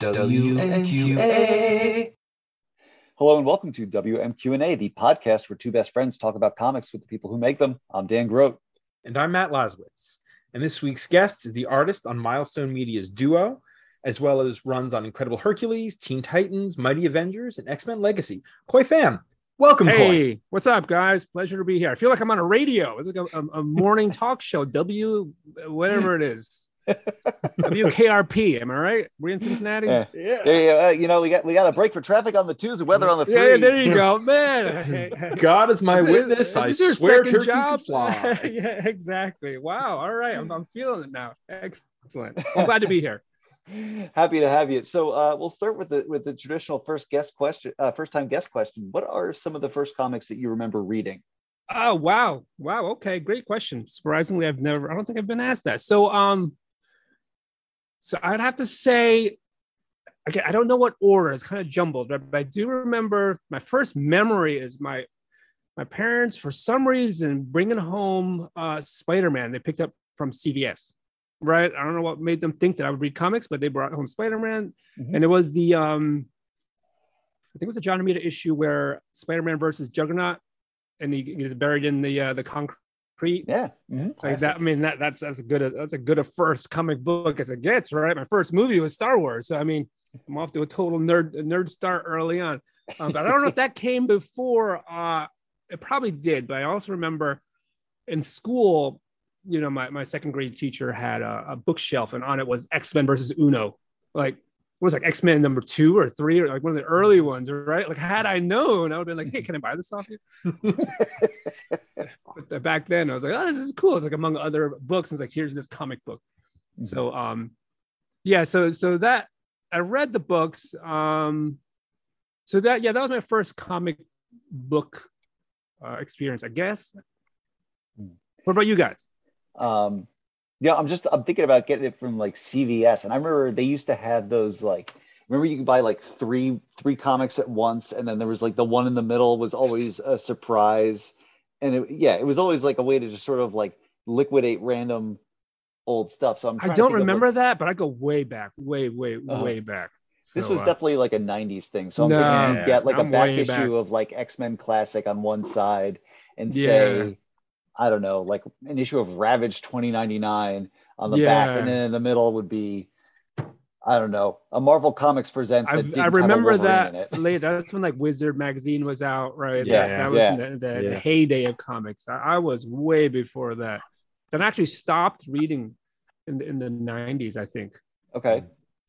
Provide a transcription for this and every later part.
WMQA. Hello and welcome to WMQ&A, the podcast where two best friends talk about comics with the people who make them. I'm Dan Grote. And I'm Matt Laswitz. And this week's guest is the artist on Milestone Media's Duo, as well as runs on Incredible Hercules, Teen Titans, Mighty Avengers, and X Men Legacy. Koi Pham, welcome, Hey, Koi. what's up, guys? Pleasure to be here. I feel like I'm on a radio. It's like a, a, a morning talk show. W, whatever it is. WKRP. Am I right? We're in Cincinnati. Yeah. Yeah. Yeah, yeah, uh, you know, we got we got a break for traffic on the twos and weather on the threes. Yeah, yeah, there you go, man. Hey, hey. God is my Is witness. is I swear turkeys job? can fly. yeah, exactly. Wow. All right. I'm, I'm feeling it now. Excellent. I'm glad to be here. Happy to have you. So uh, we'll start with the with the traditional first guest question, uh, first time guest question. What are some of the first comics that you remember reading? Oh wow, wow. Okay, great question. Surprisingly, I've never. I don't think I've been asked that. So, um, so I'd have to say, again, I don't know what order. It's kind of jumbled, but I do remember my first memory is my my parents for some reason bringing home uh, Spider Man. They picked up from CVS. Right. I don't know what made them think that I would read comics, but they brought home Spider Man, Mhm. and it was the um, I think it was a John Romita issue where Spider Man versus Juggernaut and he gets buried in the uh, the concrete Pre, yeah, mhm. like that. I mean, that that's that's a good a, that's a good a first comic book as it gets, right? My first movie was Star Wars, so I mean, I'm off to a total nerd nerd start early on. Um, but I don't know if that came before. Uh, it probably did, but I also remember in school, you know, my my second grade teacher had a, a bookshelf, and on it was X Men versus Uno, like. It was like X Men number two or three, or like one of the early ones, right? Like, had I known, I would have been like, "Hey, can I buy this off you?" but back then I was like, oh, this is cool. It's like among other books, it's like here's this comic book. So um yeah, so so that I read the books. Um so that yeah, that was my first comic book uh, experience, I guess. What about you guys? Um, yeah, I'm just I'm thinking about getting it from like CVS, and I remember they used to have those like. Remember, you could buy like three three comics at once, and then there was like the one in the middle was always a surprise, and it, yeah, it was always like a way to just sort of like liquidate random old stuff. So I'm. I don't of, like- remember that, but I go way back, way, way, Uh-huh. way back. this was uh, definitely like a '90s thing. So I'm No, thinking you get like I'm a back issue back. of like X Men Classic on one side, and Yeah. say, I don't know, like an issue of Ravage 2099 on the back, and then in the middle would be, I don't know, a Marvel Comics presents. That I, I remember that in it. late. That's when like Wizard magazine was out, right? Yeah, that, that was yeah, in the, the, yeah. the heyday of comics. I, I was way before that. Then I actually stopped reading in the, in the 90s, I think. Okay,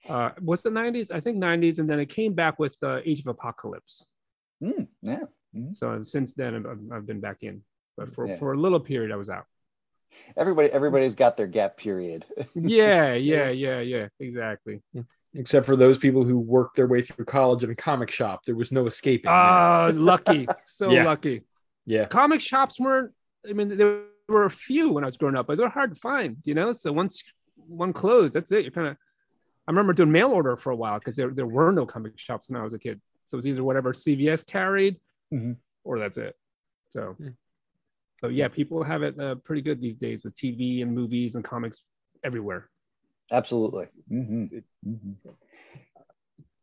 Uh, was the 90s? I think 90s, and then it came back with uh, Age of Apocalypse. Hmm, yeah. So since then, I've, I've been back in, but for, Yeah. for a little period, I was out. Everybody, everybody's got their gap period. Yeah, yeah, yeah, yeah, exactly. Except for those people who worked their way through college in a comic shop, there was no escaping. Ah, lucky, so Yeah. lucky. yeah. comic shops weren't i mean there were a few when i was growing up but they're hard to find you know so once one closed that's it You're kind of i remember doing mail order for a while because there, there were no comic shops when i was a kid so it was either whatever cvs carried Mhm. or that's it so Yeah. So yeah people have it uh, pretty good these days with tv and movies and comics everywhere Absolutely. Mhm. Mhm.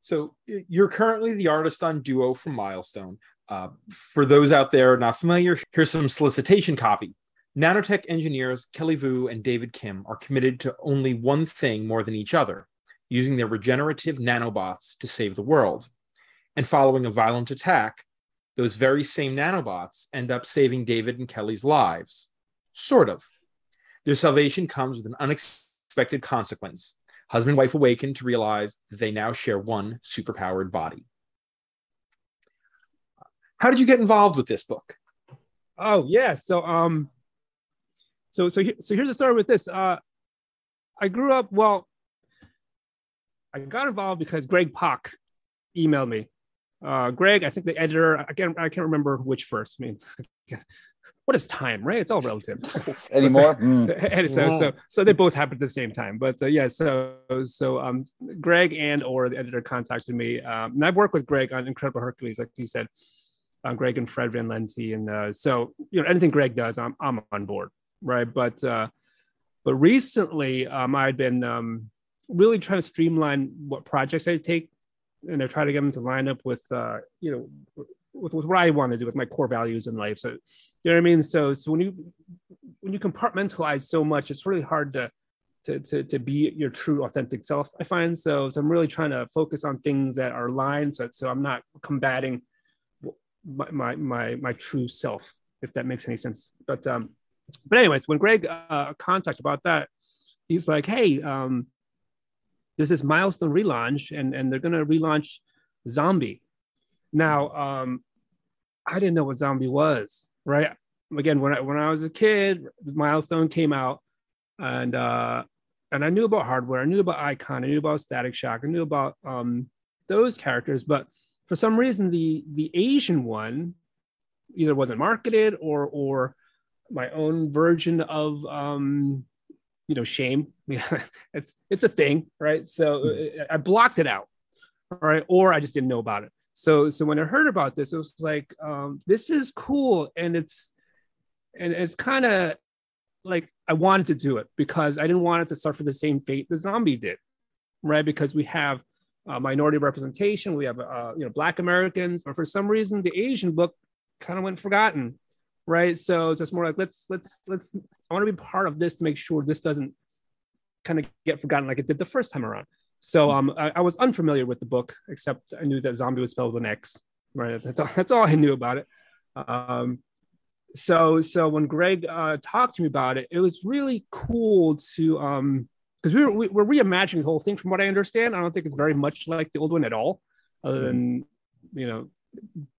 So you're currently the artist on Duo from Milestone. Uh, for those out there not familiar, here's some solicitation copy. Nanotech engineers Kelly Vu and David Kim are committed to only one thing more than each other, using their regenerative nanobots to save the world. And following a violent attack, those very same nanobots end up saving David and Kelly's lives. Sort of. Their salvation comes with an unexpected consequence husband and wife awaken to realize that they now share one superpowered body. How did you get involved with this book? Oh yeah. So um, so so he- so here's the story with this. Uh, I grew up well. I got involved because Greg Pak emailed me. Uh, Greg, I think the editor. I can't I can't remember which first. I mean, what is time, right? It's all relative. Anymore? Mm. and so, so, so they both happened at the same time. But uh, yeah, so, so um, Greg and or the editor contacted me, um, and I've worked with Greg on Incredible Hercules, like you said, uh, Greg and Fred Van Lente, and uh, so you know anything Greg does, I'm I'm on board, right? But uh, but recently, um, I'd been um, really trying to streamline what projects I take, and I try to get them to line up with uh, you know with, with what I want to do with my core values in life. So you know what I mean. So so when you when you compartmentalize so much, it's really hard to to, to, to be your true authentic self i find so, so i'm really trying to focus on things that are aligned so, so i'm not combating my, my my my true self if that makes any sense but um but anyways when greg uh contacted about that he's like hey um there's this milestone relaunch and and they're gonna relaunch Xombi. Now um i didn't know what Xombi was right? Again when i when i was a kid milestone came out and uh and I knew about hardware, I knew about Icon, I knew about Static Shock, I knew about um, those characters, but for some reason the the Asian one either wasn't marketed or or my own version of um, you know shame. it's it's a thing, right? So mm-hmm. I blocked it out, right? Or I just didn't know about it. So so when I heard about this, it was like um, this is cool, and it's and it's kind of like I wanted to do it because I didn't want it to suffer the same fate the Xombi did, right? Because we have uh, minority representation, we have uh, you know Black Americans, but for some reason the Asian book kind of went forgotten, right? So so it's more like let's let's let's I want to be part of this to make sure this doesn't kind of get forgotten like it did the first time around. So um, I, I was unfamiliar with the book, except I knew that Xombi was spelled with an X, right? That's all, that's all I knew about it. Um, so so when Greg uh, talked to me about it, it was really cool to um because we were we, we're reimagining the whole thing. From what I understand, I don't think it's very much like the old one at all. Other than you know,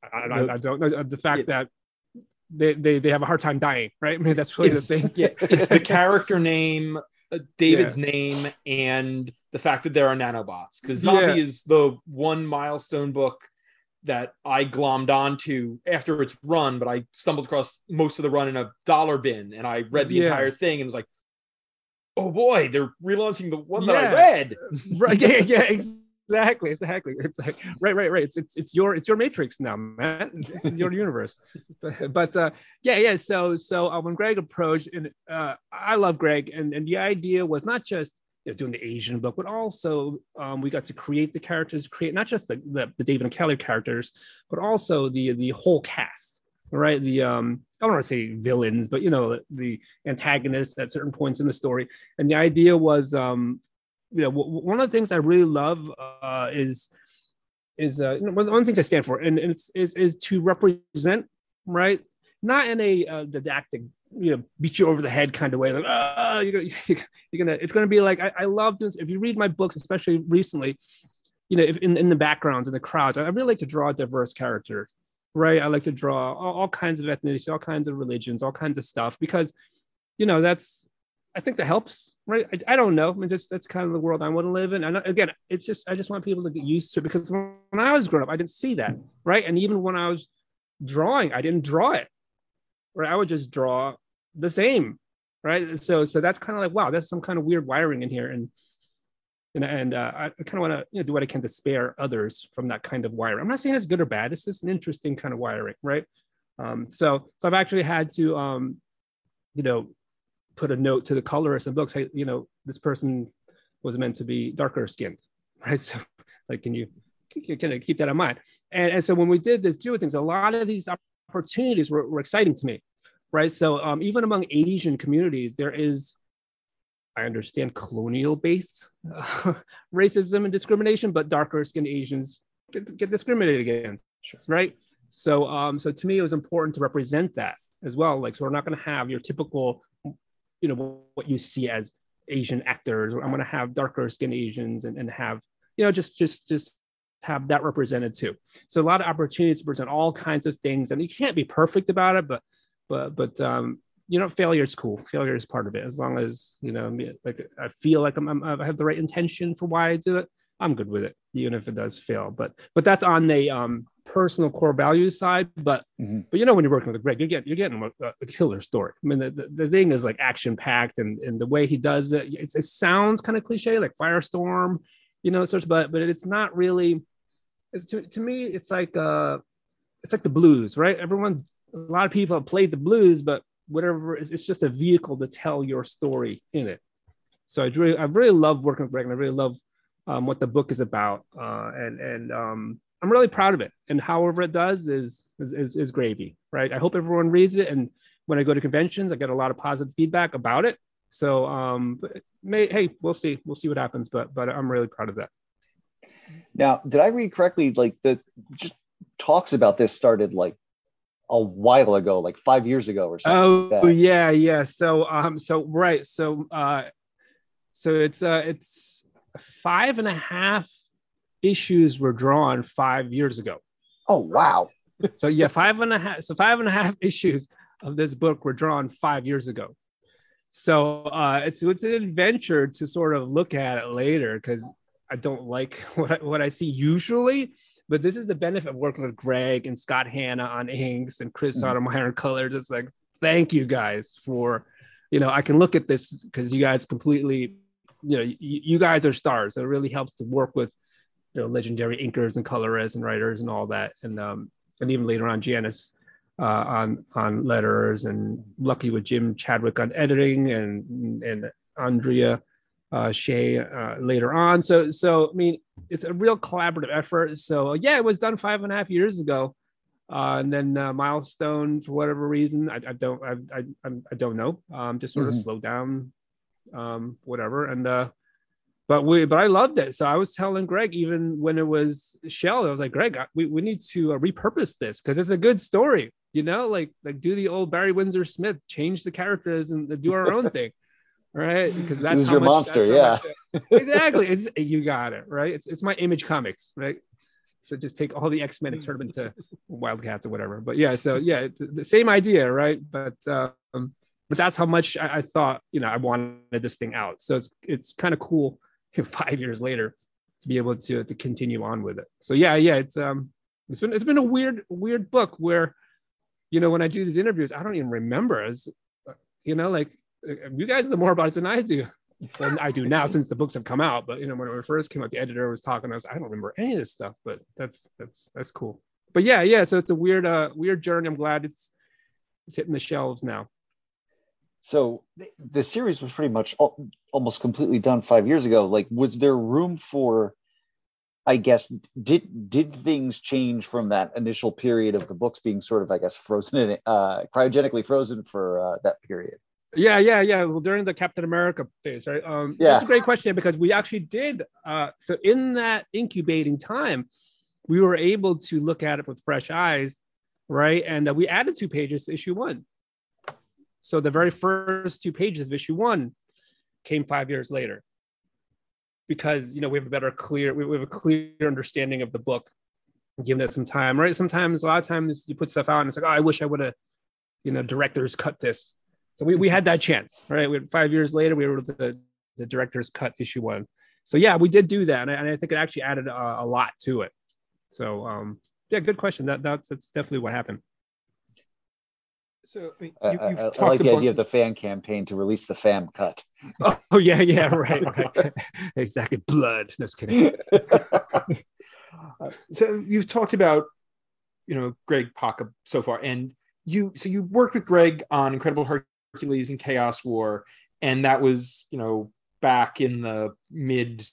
I, I, I don't know uh, the fact yeah. that they, they they have a hard time dying, right? I mean, that's really it's, the thing. Yeah, it's the character name, uh, David's yeah. name, and the fact that there are nanobots. Because Xombi yeah. is the one milestone book that I glommed onto after its run, but I stumbled across most of the run in a dollar bin and I read the yeah. entire thing and was like, oh boy, they're relaunching the one that I read. right. Yeah, yeah, exactly. Exactly. Exactly it's like right, right, right. It's it's it's your it's your matrix now, man. It's your universe. But, but uh yeah, yeah. So so uh, when Greg approached and uh I love Greg and and the idea was not just you know, doing the Asian book, but also um, we got to create the characters, create not just the, the, the, David and Kelly characters, but also the the whole cast, right? The um, I don't want to say villains, but you know the antagonists at certain points in the story. And the idea was, um, you know, w- one of the things I really love uh, is is uh, one of the things I stand for, and, it's is, is to represent, right? Not in a uh, didactic you know beat you over the head kind of way like ah you're gonna you're gonna it's gonna be like I, I love this if you read my books especially recently you know if in, in the backgrounds and the crowds I really like to draw diverse characters right I like to draw all, all kinds of ethnicity all kinds of religions all kinds of stuff because you know that's I think that helps, right? I, I don't know. I mean, that's that's kind of the world I want to live in. And again, it's just I just want people to get used to it because when, I was growing up, I didn't see that, right? And even when I was drawing, I didn't draw it, right? I would just draw the same, right? So so that's kind of like wow, that's some kind of weird wiring in here, and and and uh, I kind of want to you know, do what I can to spare others from that kind of wiring. I'm not saying it's good or bad. It's just an interesting kind of wiring, right? Um, so so I've actually had to um, you know put a note to the colorist and books. Hey, you know this person was meant to be darker skinned, right? So like, can you can you keep that in mind? And, and so when we did this duo things, a lot of these opportunities were, were exciting to me right? So um, even among Asian communities, there is, I understand, colonial-based uh, racism and discrimination, but darker-skinned Asians get, get discriminated against, sure. right? So, um, so to me, it was important to represent that as well. Like, so we're not going to have your typical, you know, what you see as Asian actors. I'm going to have darker-skinned Asians and, and have, you know, just just just have that represented too. So a lot of opportunities to present all kinds of things, and you can't be perfect about it, but but but um you know failure is cool failure is part of it as long as you know like i feel like I'm, I'm, i have the right intention for why i do it i'm good with it even if it does fail but but that's on the um personal core values side but mm-hmm. but you know when you're working with greg you're getting you're getting a, a killer story i mean the, the, the, thing is like action packed and and the way he does it it sounds kind of cliche like firestorm you know such but but it's not really to, to me it's like uh it's like the blues right everyone a lot of people have played the blues, but whatever, it's, it's just a vehicle to tell your story in it. So I really, I really love working with Greg, and I really love um, what the book is about, uh, and and um, I'm really proud of it. And however it does is, is is is gravy, right? I hope everyone reads it, and when I go to conventions, I get a lot of positive feedback about it. So um, may, hey, we'll see, we'll see what happens, but but I'm really proud of that. Now, did I read correctly? Like the just talks about this started like a while ago, like five years ago or something. Oh like yeah, yeah. So um, so right, so uh, so it's uh, it's five and a half issues were drawn five years ago. Oh wow. so yeah, five and a half. So five and a half issues of this book were drawn five years ago. So uh, it's it's an adventure to sort of look at it later because I don't like what I, what I see usually. But this is the benefit of working with Greg and Scott Hanna on inks and Chris mm-hmm. Sotomayor on colors. It's like thank you guys for, you know, I can look at this because you guys completely, you know, you, you guys are stars. So it really helps to work with, you know, legendary inkers and colorists and writers and all that. And um, and even later on, Janice uh, on on letters and lucky with Jim Chadwick on editing and and Andrea uh, Shea uh, later on. So, so I mean, it's a real collaborative effort. So, yeah, it was done five and a half years ago, uh, and then uh, milestone for whatever reason, I, I don't, I, I, I, don't know. Um, just sort mm-hmm. of slowed down, um, whatever. And uh, but we, but I loved it. So I was telling Greg even when it was Shell, I was like, Greg, we, we need to uh, repurpose this because it's a good story. You know, like like do the old Barry Windsor Smith, change the characters and do our own thing right? Because that's this your much, monster, yeah. Much, exactly. It's, you got it, right? It's it's my image comics, right? So just take all the X Men and turn them into Wildcats or whatever. But yeah, so yeah, the same idea, right? But um, but that's how much I, I, thought, you know, I wanted this thing out. So it's it's kind of cool five years later to be able to to continue on with it. So yeah, yeah, it's um it's been it's been a weird weird book where, you know, when I do these interviews, I don't even remember as you know, like you guys know more about it than I do. Than I do now since the books have come out. But you know, when it first came out, the editor was talking. I was, I don't remember any of this stuff, but that's that's that's cool. But yeah, yeah. So it's a weird, uh, weird journey. I'm glad it's it's hitting the shelves now. So the series was pretty much almost completely done five years ago. Like, was there room for? I guess did did things change from that initial period of the books being sort of, I guess, frozen in uh, cryogenically frozen for uh, that period? Yeah, yeah, yeah. Well, during the Captain America phase, right? Um, yeah. That's a great question because we actually did. Uh, so in that incubating time, we were able to look at it with fresh eyes, right? And uh, we added two pages to issue one. So the very first two pages of issue one came five years later because you know we have a better clear we have a clear understanding of the book giving it some time right sometimes a lot of times you put stuff out and it's like oh i wish i would have you know directors cut this so we, we had that chance, right? We had five years later, we were the, the director's cut issue one. So yeah, we did do that, and I, and I think it actually added a, a, lot to it. So um, yeah, good question. That that's that's definitely what happened. So I, mean, uh, you, uh, uh, I, I, I like the idea of the fan campaign to release the fam cut. Oh yeah, yeah, right, right. exactly. Blood. Just kidding. so you've talked about, you know, Greg Pak so far, and you so you worked with Greg on Incredible Hercules and Chaos War, and that was you know back in the mid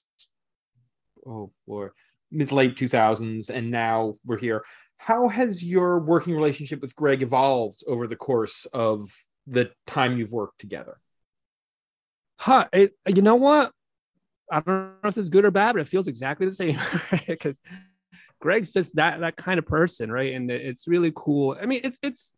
oh or mid late 2000s, and now we're here. How has your working relationship with Greg evolved over the course of the time you've worked together? Huh? It, you know what? I don't know if it's good or bad, but it feels exactly the same because Greg's just that that kind of person, right? And it's really cool. I mean, it's it's.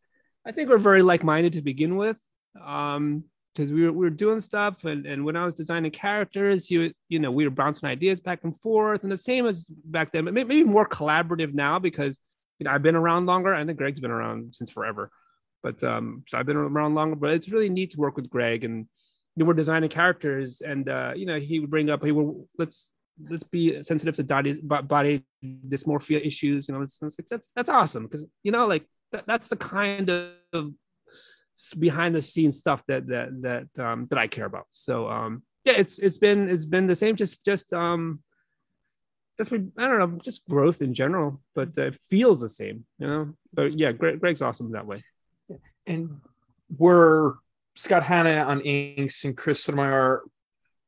I think we're very like minded to begin with, um because we were, we were doing stuff and, and when I was designing characters, you you know, we were bouncing ideas back and forth and the same as back then, but maybe more collaborative now because you know I've been around longer. I think Greg's been around since forever. But um so I've been around longer, but it's really neat to work with Greg and you know, we're designing characters and uh, you know, he would bring up, hey, well, let's let's be sensitive to body body dysmorphia issues. You know, that's that's awesome because you know, like that, that's the kind of behind the scenes stuff that that that um, that I care about. So um, yeah, it's it's been it's been the same. Just just um, just I don't know, just growth in general, but it feels the same, you know. But yeah, Greg, Greg's awesome that way. And we're Scott Hanna on inks and Chris Sotomayor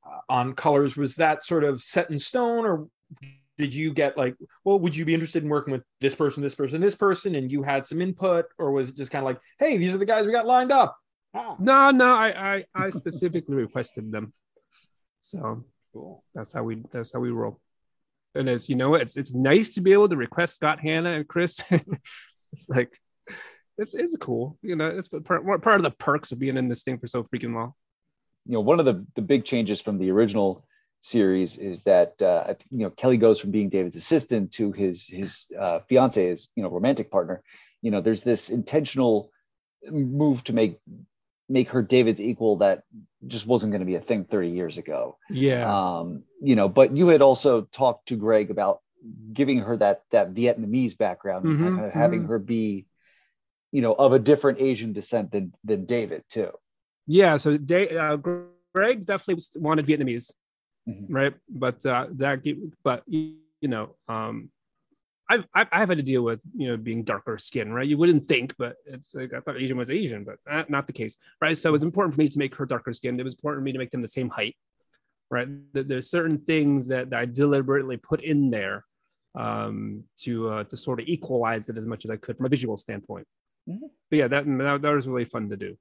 uh, on colors was that sort of set in stone or did you get like well would you be interested in working with this person this person this person and you had some input or was it just kind of like hey these are the guys we got lined up ah. no no I, I i specifically requested them so cool that's how we that's how we roll and it's you know it's it's nice to be able to request scott hanna and chris. It's like it's it's cool you know it's part, part of the perks of being in this thing for so freaking long. You know one of the the big changes from the original series is that uh, you know Kelly goes from being David's assistant to his his uh, his you know romantic partner. You know, there's this intentional move to make make her David's equal that just wasn't going to be a thing 30 years ago. Yeah. Um, you know, but you had also talked to Greg about giving her that that Vietnamese background mm-hmm, and having mm-hmm. her be, you know, of a different Asian descent than than David too. Yeah. So Dave, uh, Greg definitely wanted Vietnamese mm-hmm. right? But uh, that, but you know, um, I've, I've had to deal with you know being darker skin, right? You wouldn't think, but it's like I thought Asian was Asian, but not, not the case, right? So it was important for me to make her darker skinned. It was important for me to make them the same height, right? There's certain things that, that I deliberately put in there um, to uh, to sort of equalize it as much as I could from a visual standpoint. Mm-hmm. But yeah, that, that that was really fun to do.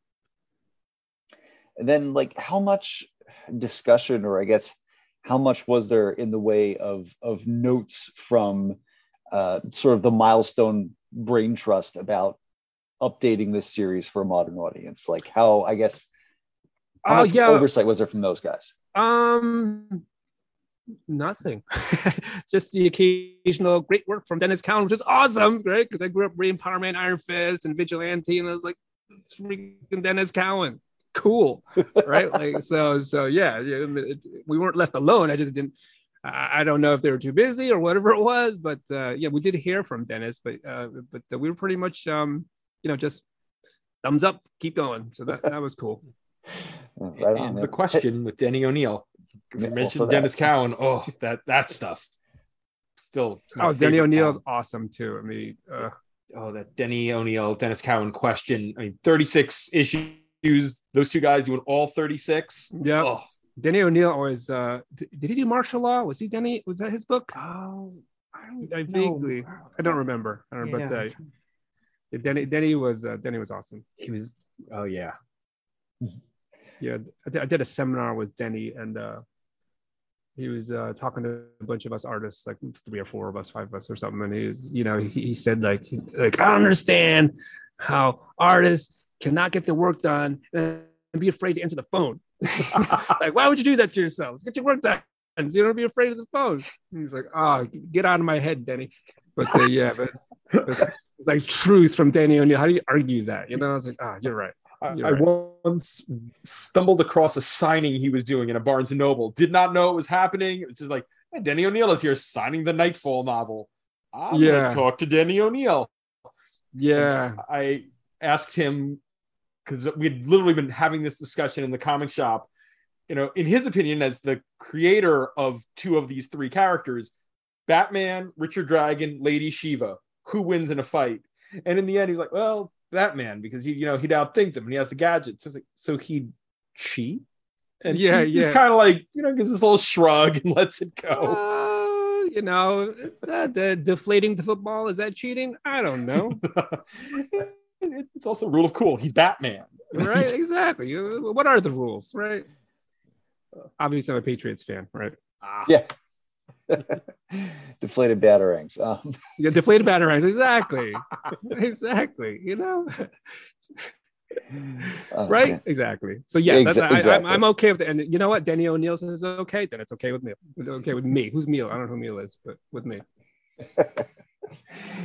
And then, like, how much discussion, or I guess how much was there in the way of of notes from uh, sort of the milestone brain trust about updating this series for a modern audience? Like how i guess how uh, much yeah. oversight was there from those guys? Um nothing. Just the occasional great work from Denys Cowan which is awesome right because i grew up reading power man iron fist and vigilante and i was like it's freaking Denys Cowan. Cool right? Like so so yeah, yeah it, we weren't left alone. I just didn't I, I don't know if they were too busy or whatever it was but uh, yeah we did hear from Denys, but uh, but we were pretty much um you know just thumbs up keep going. So that that was cool. Right on, the question with denny O'Neil, you mentioned denys cowan. Oh that that stuff. Still oh denny o'neil's awesome too. I mean uh, oh that denny O'Neil, Denys Cowan question. I mean 36 issues those two guys doing all 36. Yeah. Oh. Denny O'Neil always uh did he do martial law? Was he Denny? Was that his book? Oh, I don't I vaguely know. I don't remember. I don't yeah. but uh, Denny Denny was uh, Denny was awesome. He was oh yeah. Yeah, I did, I did a seminar with Denny and uh he was uh, talking to a bunch of us artists, like three or four of us, five of us, or something. And he was, you know, he, he said like, like I understand how artists cannot get the work done and be afraid to answer the phone. like, why would you do that to yourself? Get your work done. You don't be afraid of the phone. And he's like, oh, get out of my head, Denny. But uh, yeah, but it's, it's like truth from Danny O'Neil. How do you argue that? You know, I was like, ah, oh, you're right. You're I, right. I once stumbled across a signing he was doing in a Barnes and Noble. Did not know it was happening. It was just like, hey, Denny O'Neil is here signing the Knightfall novel. I'm yeah. talk to Denny O'Neil. Yeah. And I asked him because we had literally been having this discussion in the comic shop. You know, in his opinion, as the creator of two of these three characters, Batman, Richard Dragon, Lady Shiva, who wins in a fight? And in the end, he's like, well, Batman, because he, you know, he'd outthink him and he has the gadgets. So like, so he'd cheat. And yeah, he, yeah. he's kind of like, you know, gives this little shrug and lets it go. Uh, you know, it's uh, deflating the football. Is that cheating? I don't know. it's also a rule of cool. He's Batman. right, exactly. What are the rules, right? Obviously, I'm a Patriots fan, right? Ah. Yeah. deflated batarangs. Um. Yeah, deflated batarangs. Exactly. exactly. You know. Oh, right? Man. Exactly. So yes, Exa- I, exactly. I, am okay with it. And you know what? Denny O'Neil says okay. Then it's okay with me. Okay with me. Who's Meal? I don't know who Meal is, but with me.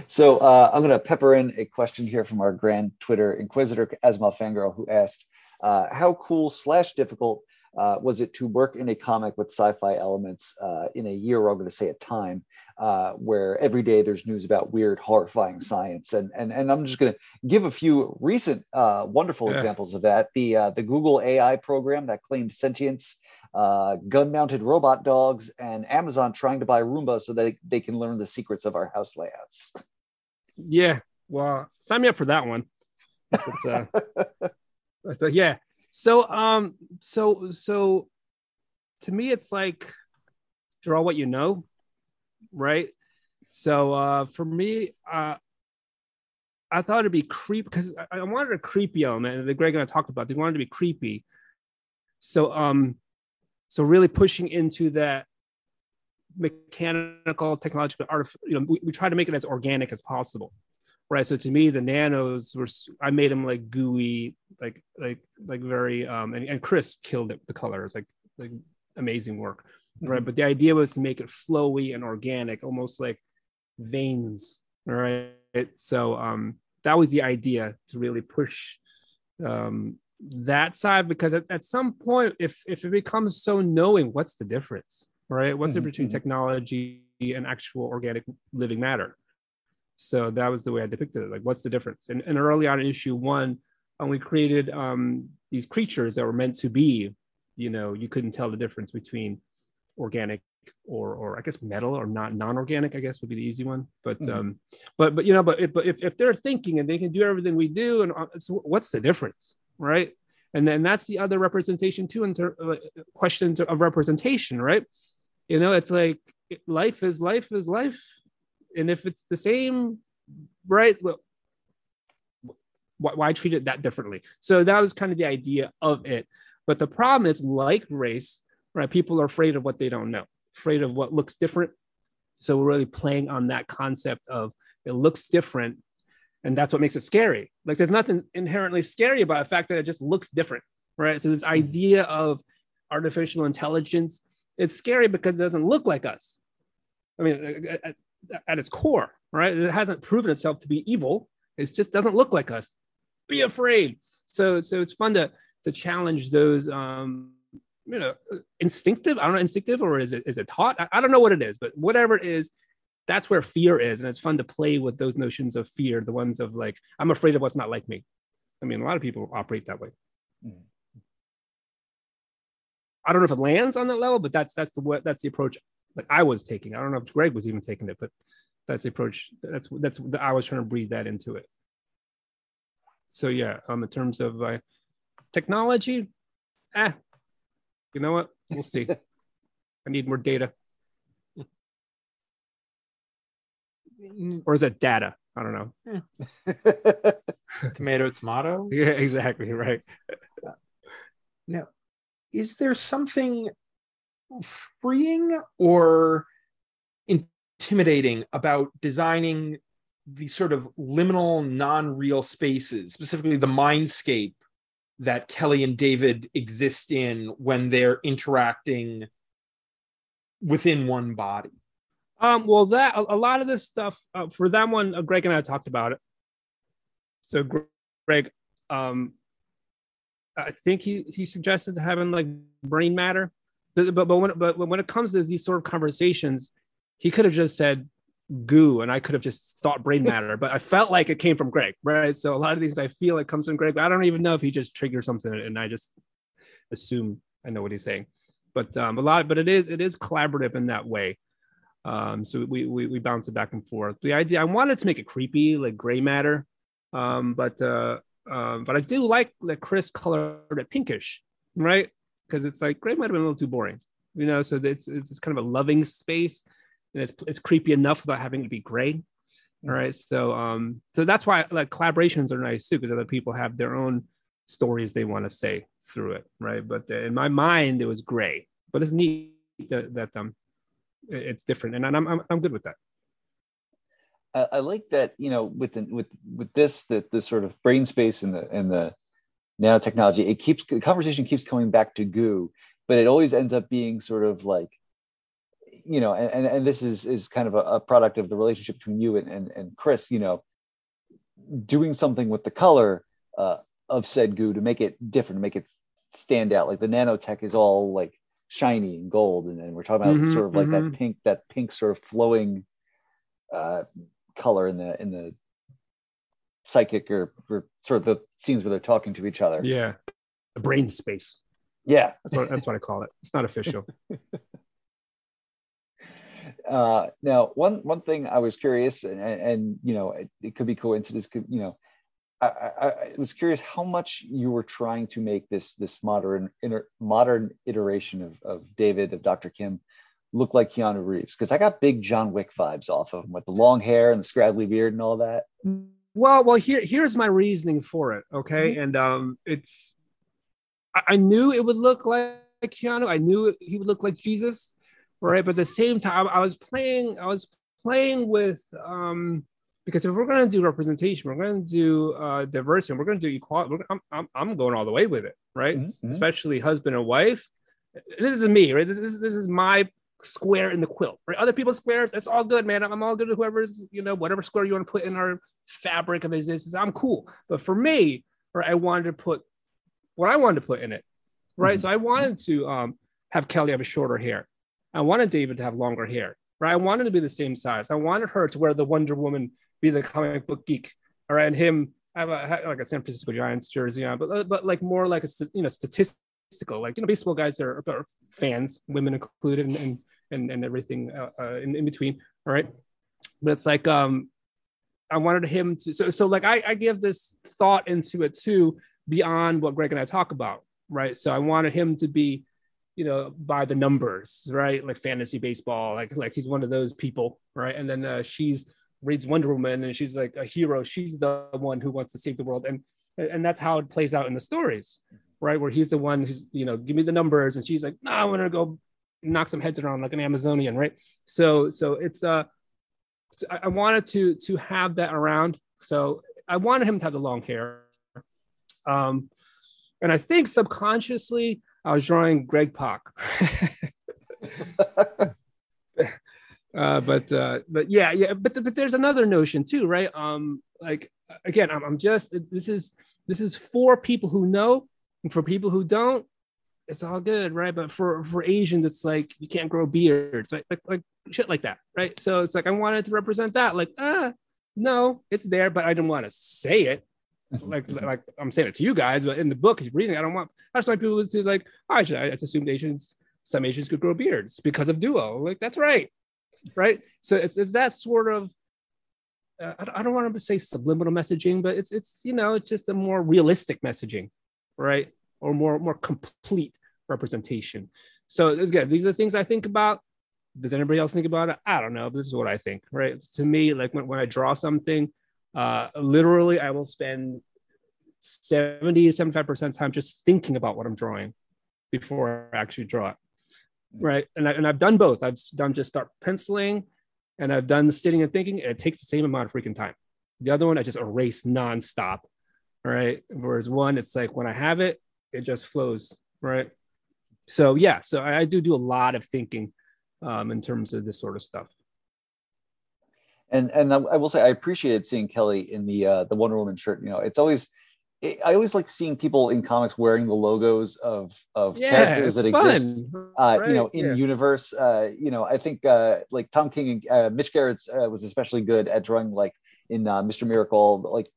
So uh, I'm going to pepper in a question here from our grand Twitter inquisitor, Asma Fangirl, who asked, uh, how cool slash difficult uh, was it to work in a comic with sci-fi elements uh, in a year, or I'm going to say a time, uh, where every day there's news about weird, horrifying science, and and and I'm just going to give a few recent uh, wonderful yeah. examples of that. The uh, the Google AI program that claimed sentience, uh, gun-mounted robot dogs, and Amazon trying to buy Roomba so that they, they can learn the secrets of our house layouts. Yeah, well, sign me up for that one. But, uh, but, uh, yeah, so um, so so to me, it's like draw what you know, right? So uh, for me, uh, I thought it'd be creepy because I, I wanted a creepy element. The Greg and I talked about. They wanted to be creepy. So um, so really pushing into that mechanical, technological, art. You know, we, we try to make it as organic as possible, right? So to me, the nanos were. I made them like gooey, like like like very. Um, and, and Chris killed it. The colors, like like amazing work, right? Mm-hmm. But the idea was to make it flowy and organic, almost like veins, right? So um, that was the idea to really push um, that side because at, at some point, if if it becomes so knowing, what's the difference, right? What's mm-hmm. the between technology and actual organic living matter? So that was the way I depicted it. Like, what's the difference? And, and early on in issue one, when we created um, these creatures that were meant to be, you know, you couldn't tell the difference between organic or or I guess metal or not non-organic, I guess would be the easy one. But mm-hmm. um, but but you know, but if, but if if they're thinking and they can do everything we do, and uh, so what's the difference, right? And then that's the other representation too, in ter- uh, questions of representation, right? You know, it's like life is life is life, and if it's the same, right? Well, why, why treat it that differently? So that was kind of the idea of it. But the problem is, like race, right? People are afraid of what they don't know afraid of what looks different. So we're really playing on that concept of it looks different. And that's what makes it scary. Like there's nothing inherently scary about the fact that it just looks different, right? So this idea of artificial intelligence, it's scary because it doesn't look like us. I mean, at, its core, right? It hasn't proven itself to be evil. It just doesn't look like us. Be afraid. So, so it's fun to to challenge those um, you know instinctive i don't know instinctive or is it is it taught I, I, don't know what it is but whatever it is that's where fear is and it's fun to play with those notions of fear the ones of like i'm afraid of what's not like me i mean a lot of people operate that way mm-hmm. i don't know if it lands on that level but that's that's the that's the approach like i was taking i don't know if greg was even taking it but that's the approach that's that's i was trying to breathe that into it so yeah um in terms of uh, technology eh, you know what? We'll see. I need more data. or is it data? I don't know. tomato, tomato. Yeah, exactly. Right. Now, is there something freeing or intimidating about designing the sort of liminal, non real spaces, specifically the mindscape that Kelly and David exist in when they're interacting within one body? Um, well, that a, a lot of this stuff uh, for that one, uh, Greg and I talked about it. So, Greg, um, I think he he suggested having like brain matter, but but when but when it comes to these sort of conversations, he could have just said goo and I could have just thought brain matter, but I felt like it came from Greg, right? So a lot of these I feel it comes from Greg, but I don't even know if he just triggered something and I just assume I know what he's saying. But um, a lot, but it is it is collaborative in that way. Um, so we, we we bounce it back and forth. The idea I wanted to make it creepy, like gray matter, um, but uh, um, but I do like that Chris colored it pinkish, right? Because it's like gray might have been a little too boring, you know. So it's it's kind of a loving space and it's it's creepy enough without having to be gray. All right, so um, so that's why like collaborations are nice too, because other people have their own stories they want to say through it, right? But in my mind, it was gray, but it's neat that, that um, it's different, and I'm I'm I'm good with that. I, I like that you know with the, with with this that the sort of brain space and the and the nanotechnology, it keeps the conversation keeps coming back to goo, but it always ends up being sort of like you know, and, and this is is kind of a, a product of the relationship between you and, and, and Chris, you know, doing something with the color uh, of said goo to make it different, to make it stand out. Like the nanotech is all like shiny and gold, and, and we're talking about mm-hmm, sort of like mm-hmm. that pink, that pink sort of flowing uh, color in the in the psychic or, or sort of the scenes where they're talking to each other. Yeah, the brain space. Yeah, that's what, that's what I call it. It's not official. Uh, now, one one thing I was curious, and, and you know, it, it, could be coincidence. Could you know, I, I, I, was curious how much you were trying to make this this modern inter, modern iteration of, of David of Dr. Kim look like Keanu Reeves because I got big John Wick vibes off of him with the long hair and the scraggly beard and all that. Well, well, here here's my reasoning for it. Okay, mm-hmm. and um, it's I, I, knew it would look like Keanu. I knew he would look like Jesus, right? But at the same time, I was playing. I was playing with um because if we're going to do representation, we're going to do uh, diversity, we're going to do equality. I'm, I'm, I'm going all the way with it, right? Mm-hmm. Especially husband and wife. This is me, right? This, this, this is my square in the quilt, right? Other people's squares, that's all good, man. I'm all good with whoever's, you know, whatever square you want to put in our fabric of existence. I'm cool. But for me, right, I wanted to put what I wanted to put in it, right? Mm-hmm. So I wanted to um, have Kelly have a shorter hair. I wanted David to have longer hair, right? I wanted to be the same size. I wanted her to wear the Wonder Woman, be the comic book geek, all right? And him have, a, have like a San Francisco Giants jersey on, but but like more like a you know statistical, like you know baseball guys are, are fans, women included, and, and and, and everything uh, uh, in, in between. All right. But it's like, um, I wanted him to, so, so like I, I give this thought into it too, beyond what Greg and I talk about. Right. So I wanted him to be, you know, by the numbers, right? Like fantasy baseball, like, like he's one of those people. Right. And then uh, she's, reads Wonder Woman and she's like a hero. She's the one who wants to save the world. And, and that's how it plays out in the stories, right? Where he's the one who's, you know, give me the numbers. And she's like, no, nah, I want to go knock some heads around like an Amazonian, right? So so it's uh I wanted to to have that around. So I wanted him to have the long hair. Um and I think subconsciously I was drawing Greg Pak. uh, but uh, but yeah, yeah, but but there's another notion too, right? Um, like again, I'm, I'm just this is this is for people who know, and for people who don't, it's all good, right? But for for Asians, it's like you can't grow beards, right? Like like shit like that, right? So it's like I wanted to represent that, like ah, no, it's there, but I didn't want to say it. Like like I'm saying it to you guys, but in the book, reading, I don't want. I just want people to like, oh, I should. I just assumed Asians, some Asians could grow beards because of duo. Like that's right, right? So it's it's that sort of. Uh, I, I don't want to say subliminal messaging, but it's it's you know it's just a more realistic messaging, right? Or more more complete representation. So again, these are things I think about. Does anybody else think about it? I don't know. This is what I think, right? It's, to me, like when, when I draw something, uh, literally, I will spend 70 to 75% of time just thinking about what I'm drawing before I actually draw it. Right. And, I, and I've done both. I've done just start penciling and I've done sitting and thinking. And it takes the same amount of freaking time. The other one, I just erase nonstop. Right. Whereas one, it's like when I have it, it just flows. Right so yeah, so I, I do do a lot of thinking um, in terms of this sort of stuff. And and I will say I appreciated seeing Kelly in the uh, the Wonder Woman shirt. You know, it's always I always like seeing people in comics wearing the logos of of yeah, characters that fun. exist, uh, right, you know, in yeah. universe. Uh, you know, I think uh, like Tom King and uh, Mitch Gerads uh, was especially good at drawing like in uh, Mr. Miracle, like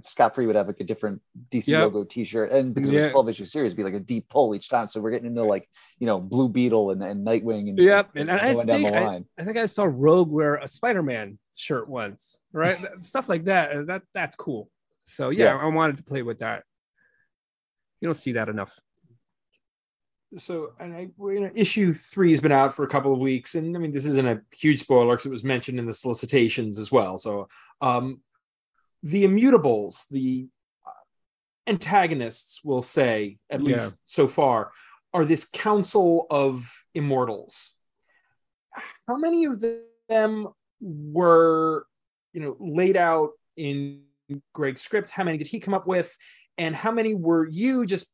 Scott Free would have like a different DC yep. logo T-shirt, and because yeah. it was twelve issue series, be like a deep pull each time. So we're getting into like you know Blue Beetle and, and Nightwing and yep, and, and I think I, I, think I saw Rogue wear a Spider-Man shirt once, right? Stuff like that. That that's cool. So yeah, yeah, I wanted to play with that. You don't see that enough so and I, you know, issue three has been out for a couple of weeks, and I mean this isn't a huge spoiler because it was mentioned in the solicitations as well. So um, the immutables, the antagonists, will say at yeah. least so far, are this council of immortals. How many of them were, you know, laid out in Greg's script? How many did he come up with? And how many were you just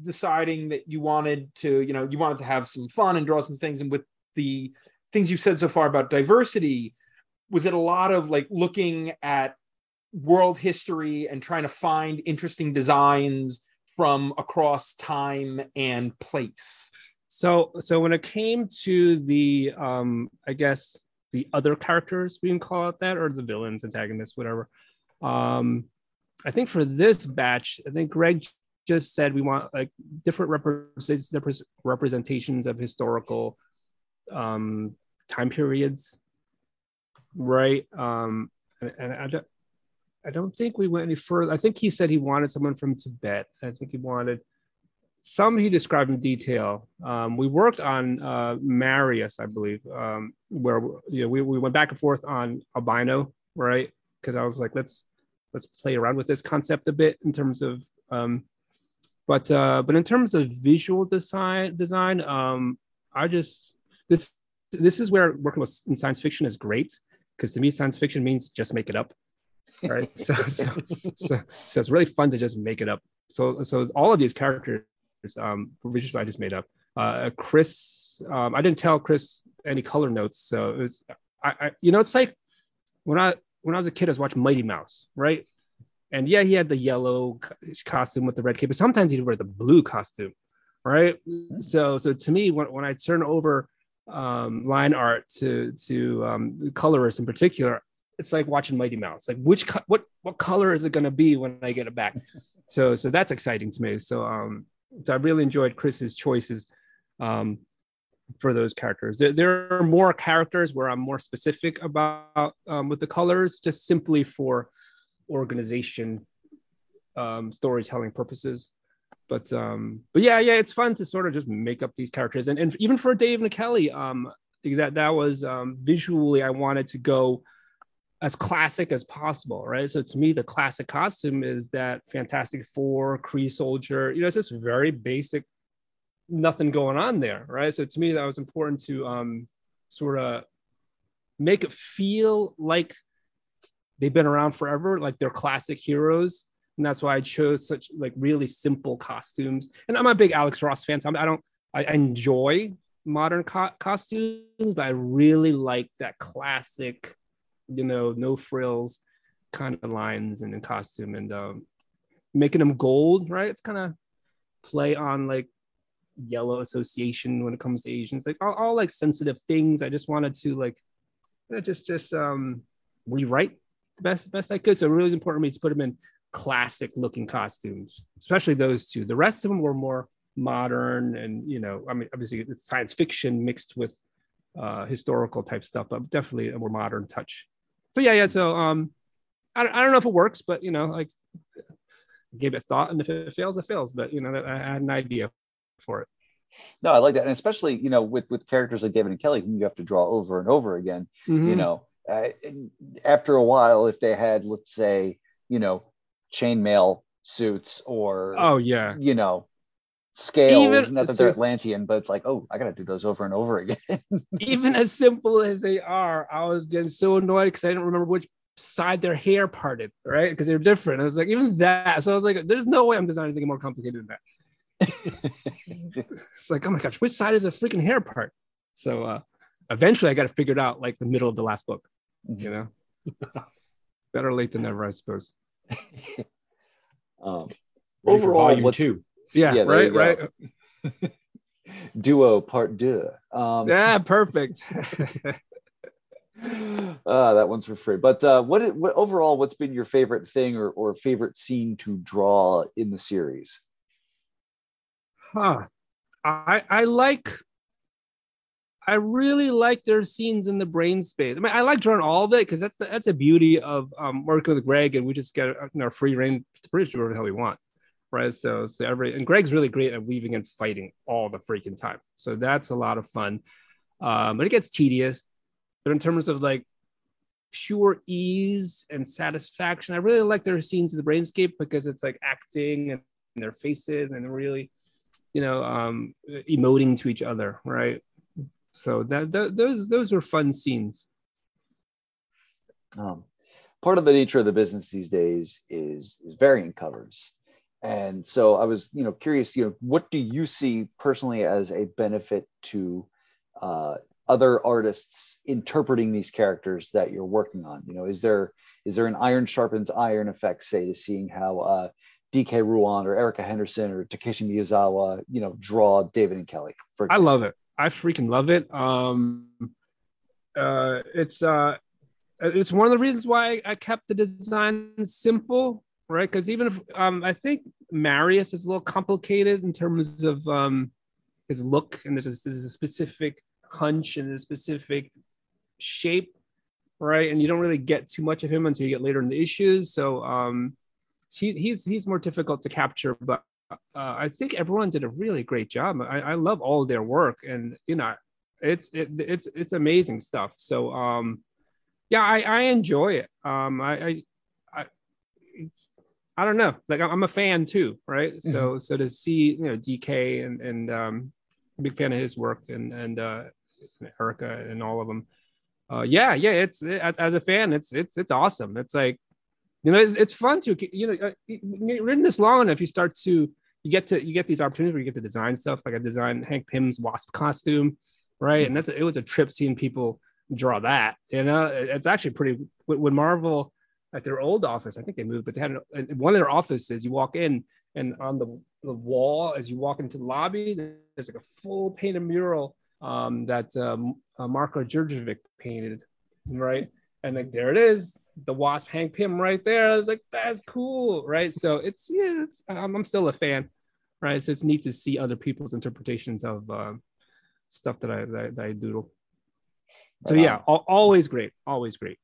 deciding that you wanted to, you know, you wanted to have some fun and draw some things. And with the things you've said so far about diversity, was it a lot of like looking at world history and trying to find interesting designs from across time and place? So, so when it came to the, um, I guess the other characters, we can call it that, or the villains, antagonists, whatever. Um, I think for this batch, I think Greg just said we want like different representations of historical um, time periods, right? Um, and, and I, I don't think we went any further. I think he said he wanted someone from Tibet. I think he wanted some he described in detail. Um, we worked on uh, Marius, I believe, um, where you know, we, we went back and forth on albino, right? Because I was like, let's let's play around with this concept a bit in terms of, um, but uh, but in terms of visual design design, um, I just this this is where working with in science fiction is great because to me science fiction means just make it up right so, so, so so it's really fun to just make it up so so all of these characters um, which I just made up. Uh, Chris, um, I didn't tell Chris any color notes, so it was, I, I, you know, it's like when I when I was a kid, I was watching Mighty Mouse, right? And yeah, he had the yellow costume with the red cape, but sometimes he'd wear the blue costume, right? Mm-hmm. So, so to me, when, when I turn over um, line art to to um, colorists in particular, it's like watching Mighty Mouse. Like, which co- what what color is it going to be when I get it back? so, so that's exciting to me. So, um, so I really enjoyed Chris's choices um, for those characters. There, there, are more characters where I'm more specific about um, with the colors, just simply for organization, um, storytelling purposes. But um, but yeah, yeah, it's fun to sort of just make up these characters, and and even for Dave and Kelly, um, that that was um, visually I wanted to go as classic as possible, right? So to me, the classic costume is that Fantastic Four, Kree soldier. You know, it's just very basic, nothing going on there, right? So to me, that was important to um, sort of make it feel like they've been around forever, like they're classic heroes. And that's why I chose such like really simple costumes. And I'm a big Alex Ross fan, so I don't. I enjoy modern co- costumes, but I really like that classic you know, no frills kind of lines and in costume and um, making them gold, right? It's kind of play on like yellow association when it comes to Asians, like all, all like sensitive things. I just wanted to like you know, just just um rewrite the best best I could. So it really is important to me to put them in classic looking costumes, especially those two. The rest of them were more modern and you know, I mean obviously it's science fiction mixed with uh historical type stuff, but definitely a more modern touch so yeah, yeah. So um, I, I don't know if it works, but you know, like give it thought, and if it fails, it fails. But you know, I had an idea for it. No, I like that, and especially you know with with characters like David and Kelly, whom you have to draw over and over again. Mm-hmm. You know, uh, after a while, if they had, let's say, you know, chainmail suits or oh yeah, you know, scales. Even, not that they're Atlantean, but it's like, oh, I gotta do those over and over again. even as simple as they are, I was getting so annoyed because I didn't remember which side their hair parted, right? Because they're different. I was like, even that. So I was like, there's no way I'm designing anything more complicated than that. it's like, oh my gosh, which side is a freaking hair part? So uh eventually I got to figure it out like the middle of the last book, you know. Better late than never, I suppose. um, overall, what's, two. Yeah, yeah right, right. Duo part deux. Um, yeah, perfect. uh, that one's for free. But uh, what, what overall, what's been your favorite thing or, or favorite scene to draw in the series? Huh. I I like I really like their scenes in the brain space. I mean, I like drawing all of it because that's the, that's a beauty of um, working with Greg, and we just get you know, free reign to produce whatever the hell we want right? So so every and Greg's really great at weaving and fighting all the freaking time. So that's a lot of fun. Um, but it gets tedious. But in terms of like pure ease and satisfaction, I really like their scenes in the brainscape because it's like acting and their faces and really, you know, um, emoting to each other, right? So that, that those those were fun scenes. Um, part of the nature of the business these days is is variant covers. And so i was you know curious you know what do you see personally as a benefit to uh, other artists interpreting these characters that you're working on? You know is there is there an iron sharpens iron effect say to seeing how uh, dk ruan or erica henderson or takeshi miyazawa you know draw david and kelly for i love it i freaking love it um uh it's uh it's one of the reasons why I kept the design simple right? Because even if um, I think Marius is a little complicated in terms of um, his look, and there's a, there's a specific hunch and a specific shape. right? And you don't really get too much of him until you get later in the issues. So um, he, he's he's more difficult to capture, but uh, I think everyone did a really great job. I, I love all their work, and you know, it's it, it's it's amazing stuff. So um, yeah, I, I enjoy it. Um, I I I, I don't know, like I'm a fan too, right? Mm-hmm. So so to see you know DK and and um, big fan of his work and and uh, Erica and all of them. Uh, yeah, yeah, it's it, as, as a fan, it's it's it's awesome. It's like you know, it's, it's fun to you know, uh, written this long enough, you start to you get to you get these opportunities where you get to design stuff. Like I designed Hank Pym's wasp costume, right? And that's a, it was a trip seeing people draw that. You know, it's actually pretty. When Marvel at their old office, I think they moved, but they had an, one of their offices. You walk in, and on the the wall as you walk into the lobby, there's like a full painted mural um, that um, uh, Marko Djurdjevic painted, right? And like there it is, the Wasp Hank Pym right there. I was like, that's cool, right? So it's yeah, it's, I'm, I'm still a fan, right? So it's neat to see other people's interpretations of uh, stuff that I that, that I doodle. So yeah, always great, always great.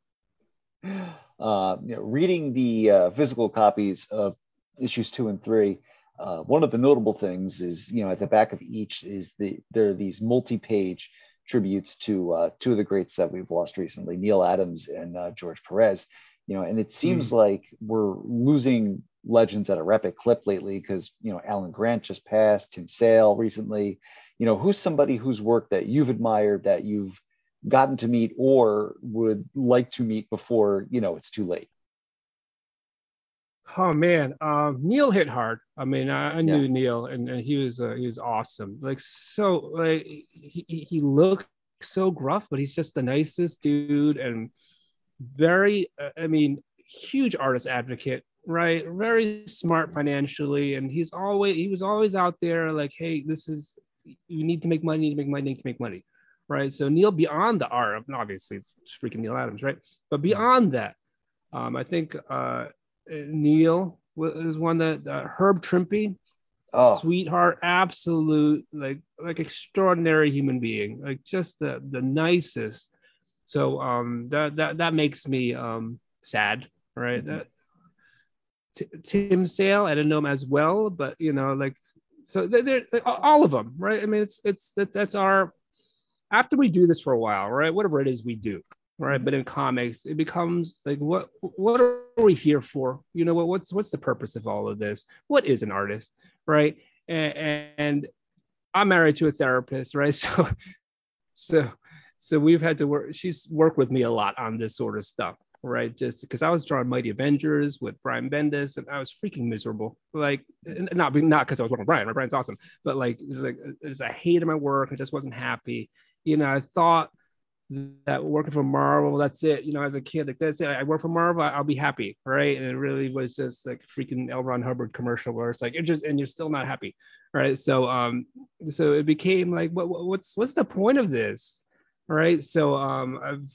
Uh, you know, reading the uh, physical copies of issues two and three, uh, one of the notable things is, you know, at the back of each is the there are these multi-page tributes to uh, two of the greats that we've lost recently, Neal Adams and uh, George Perez. You know, and it seems mm. like we're losing legends at a rapid clip lately because you know Alan Grant just passed, Tim Sale recently. You know, who's somebody whose work that you've admired that you've gotten to meet or would like to meet before you know it's too late? Oh man, um, Neal hit hard. I mean, I, I knew yeah. Neal, and, and he was uh, he was awesome. Like so, like he he looked so gruff, but he's just the nicest dude and very. Uh, I mean, huge artist advocate, right? Very smart financially, and he's always he was always out there like, hey, this is you need to make money, you need to make money, need to make money, right? So Neal beyond the art, obviously it's freaking Neal Adams, right? But beyond that, um, I think. Uh, Neal was one that uh, Herb Trimpe, oh. sweetheart, absolute like like extraordinary human being, like just the the nicest. So um that that that makes me um sad, right? Mm-hmm. That T- Tim Sale, I didn't know him as well, but you know, like so they're, they're all of them, right? I mean, it's it's that, that's our after we do this for a while, right? Whatever it is we do, right? But in comics it becomes like what what are we here for? You know what, what's what's the purpose of all of this? What is an artist right? And, and i'm married to a therapist right? So so so we've had to work she's worked with me a lot on this sort of stuff right? Just because i was drawing mighty avengers with brian bendis and i was freaking miserable. Like not not because i was working with brian right? Brian's awesome. But like it's like it's, i hated my work. I just wasn't happy. You know i thought that working for Marvel, that's it. You know, as a kid, like that's it. I work for Marvel, I'll be happy, right? And it really was just like freaking L. Ron Hubbard commercial where it's like you're just and you're still not happy, right? So um, so it became like, what what's what's the point of this, right? So um, I've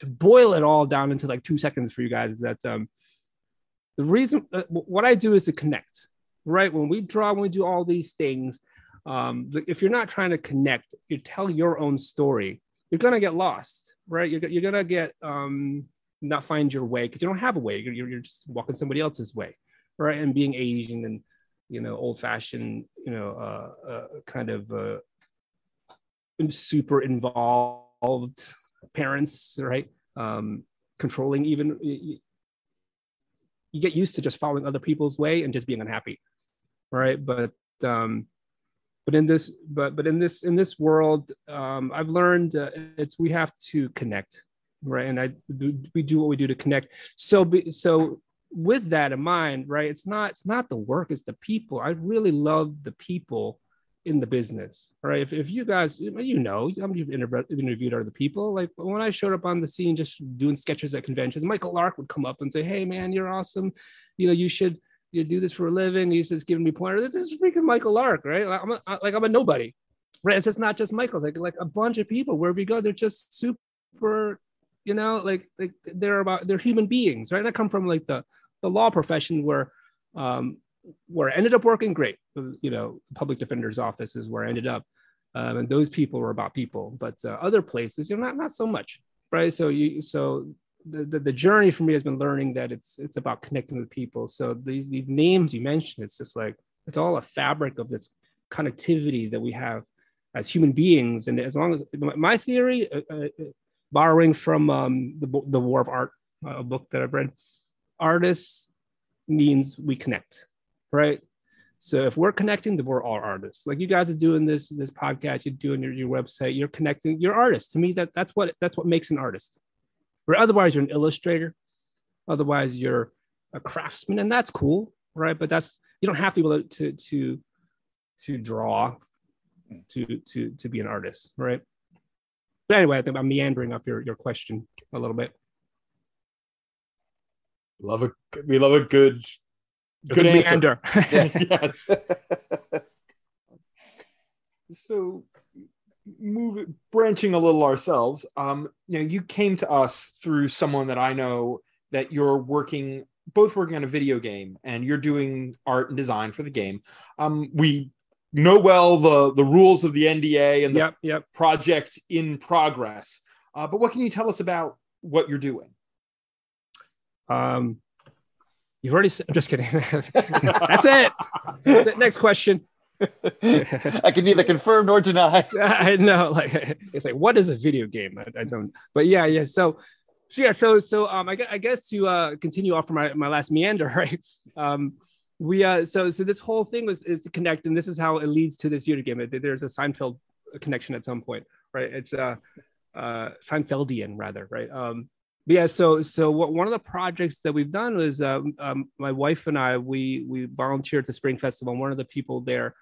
to boil it all down into like two seconds for you guys. Is that um, the reason uh, what I do is to connect, right? When we draw, when we do all these things, um, if you're not trying to connect, you tell your own story you're gonna get lost, right? You're, you're gonna get um, not find your way because you don't have a way. You're, you're just walking somebody else's way, right? And being Asian and you know old fashioned, you know, uh, uh, kind of uh, super involved parents, right? Um, controlling even. You, you get used to just following other people's way and just being unhappy, right? But um, but in this but but in this in this world um, i've learned uh, it's we have to connect right? And i we do what we do to connect. So so with that in mind right it's not it's not the work it's the people. I really love the people in the business right? If, if you guys you know you've interviewed other people? Like when i showed up on the scene just doing sketches at conventions michael lark would come up and say hey man you're awesome. You know you should you do this for a living. He's just giving me pointers. This is freaking Michael Lark, right? Like I'm a, like I'm a nobody, right? It's just not just Michael. Like like a bunch of people wherever you go, they're just super, you know, like like they're about they're human beings, right? And I come from like the the law profession where um where I ended up working great. You know, public defender's office is where I ended up, um, and those people were about people. But uh, other places, you know, not not so much, right? So you so the, the, journey for me has been learning that it's it's about connecting with people. So these these names you mentioned, it's just like it's all a fabric of this connectivity that we have as human beings. And as long as my theory, uh, uh, borrowing from um, the the War of Art, uh, a book that I've read, artists means we connect, right? So if we're connecting, then we're all artists. Like you guys are doing this this podcast, you're doing your, your website, you're connecting, you're artists. To me, that that's what that's what makes an artist. Or otherwise, you're an illustrator. Otherwise, you're a craftsman, and that's cool, right? But that's you don't have to be able to to to draw to to to be an artist, right? But anyway, I think I'm meandering up your your question a little bit. Love a we love a good good answer. yes. so move branching a little ourselves um you know you came to us through someone that i know that you're working both working on a video game and you're doing art and design for the game. Um we know well the the rules of the nda and the yep, yep. project in progress. Uh, but what can you tell us about what you're doing? Um you've already i'm just kidding. That's it. That's it. Next question I can neither confirm nor deny. I know, like it's like, what is a video game? I, I don't. But yeah, yeah. So, so yeah, so so um, I I guess to uh, continue off from my, my last meander, right? Um, we uh, so so this whole thing was is to connect, and this is how it leads to this video game. There's a Seinfeld connection at some point, right? It's uh, uh Seinfeldian rather, right? Um, yeah, so so what one of the projects that we've done was um, um, my wife and I we we volunteered at the Spring Festival. And one of the people there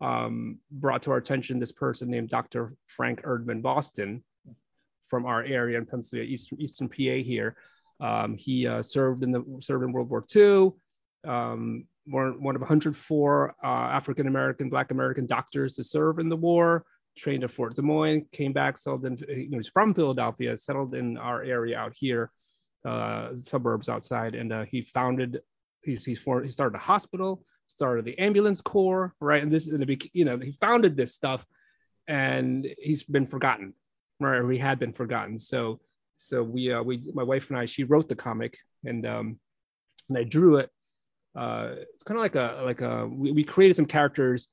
um, brought to our attention this person named Dr. Frank Erdman Boston from our area in Pennsylvania, Eastern, Eastern PA here. Um, he uh, served in the served in World War II. Um, one, one of 104 uh, African American, Black American doctors to serve in the war. Trained at Fort Des Moines, came back, settled in. You know, he's from Philadelphia, settled in our area out here, uh, suburbs outside, and uh, he founded. He's he's for, he started a hospital started the ambulance corps, right? And this, is you know, he founded this stuff, and he's been forgotten, right? Or he had been forgotten. So, so we, uh, we, my wife and I, she wrote the comic, and um, and I drew it. Uh, it's kind of like a like a we, we created some characters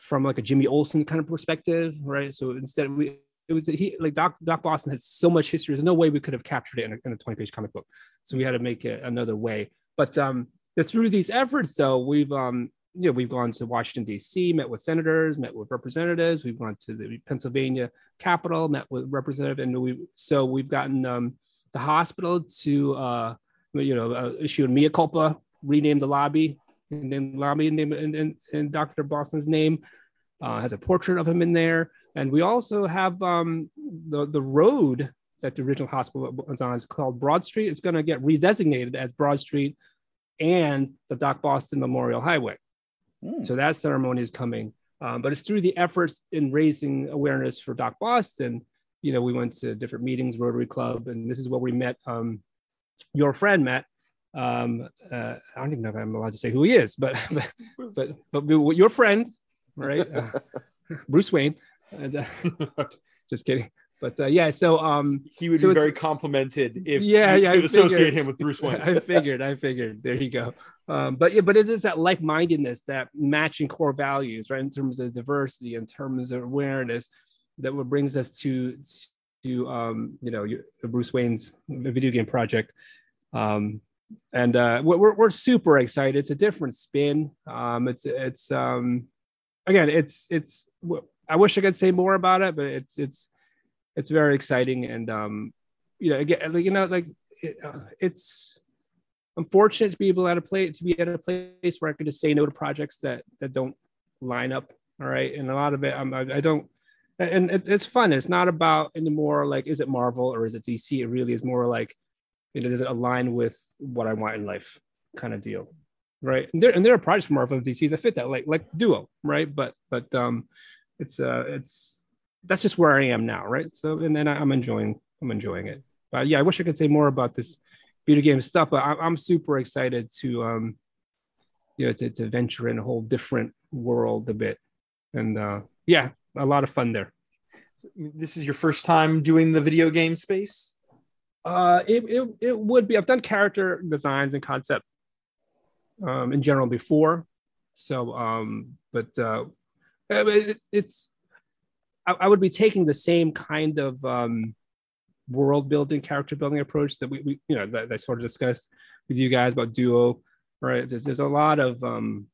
from like a Jimmy Olsen kind of perspective, right? So instead we it was he like Doc Doc Boston has so much history. There's no way we could have captured it in a, in a 20 page comic book. So we had to make it another way. But um, through these efforts, though, we've um, you know, we've gone to Washington D.C., met with senators, met with representatives. We've gone to the Pennsylvania Capitol, met with representative, and we so we've gotten um, the hospital to uh, you know uh, issue a mea culpa, rename the lobby, and then lobby name and, and, and Dr. Boston's name uh, has a portrait of him in there, and we also have um, the the road that the original hospital was on is called Broad Street. It's going to get redesignated as Broad Street and the Doc Boston Memorial Highway. Mm. So that ceremony is coming. Um, but it's through the efforts in raising awareness for Doc Boston. You know, we went to different meetings, Rotary Club, and this is where we met um, your friend Matt. Um, uh, I don't even know if I'm allowed to say who he is, but but but, but your friend, right? Uh, Bruce Wayne. And, uh, just kidding. But uh, yeah, so um, he would so be very complimented if yeah, yeah, to associate him with Bruce Wayne. I figured, I figured. There you go. Um, but yeah, but it is that like-mindedness, that matching core values, right? In terms of diversity, in terms of awareness, that what brings us to to um, you know Bruce Wayne's video game project. Um, and uh, we're we're super excited. It's a different spin. Um, it's it's um, again, it's it's. I wish I could say more about it, but it's it's it's very exciting and um you know again you know like it, uh, it's I'm fortunate to be able to play to be at a place where I can just say no to projects that that don't line up. All right, and a lot of it I'm, I, I don't, and it, it's fun. It's not about anymore like is it Marvel or is it DC? It really is more like, you know, does it align with what I want in life, kind of deal, right? And there and there are projects from DC that fit that, like like Duo, right? But but um, it's uh it's that's just where I am now, right? So and then I'm enjoying I'm enjoying it. But yeah, I wish I could say more about this video game stuff, but I'm, I'm super excited to um you know to, to venture in a whole different world a bit, and uh yeah, a lot of fun there. This is your first time doing the video game space. Uh, it, it, it would be. I've done character designs and concept um, in general before. So, um, but uh, it, it's I, I, would be taking the same kind of um, world building, character building approach that we, we you know that, that I sort of discussed with you guys about Duo. Right? There's, there's a lot of um,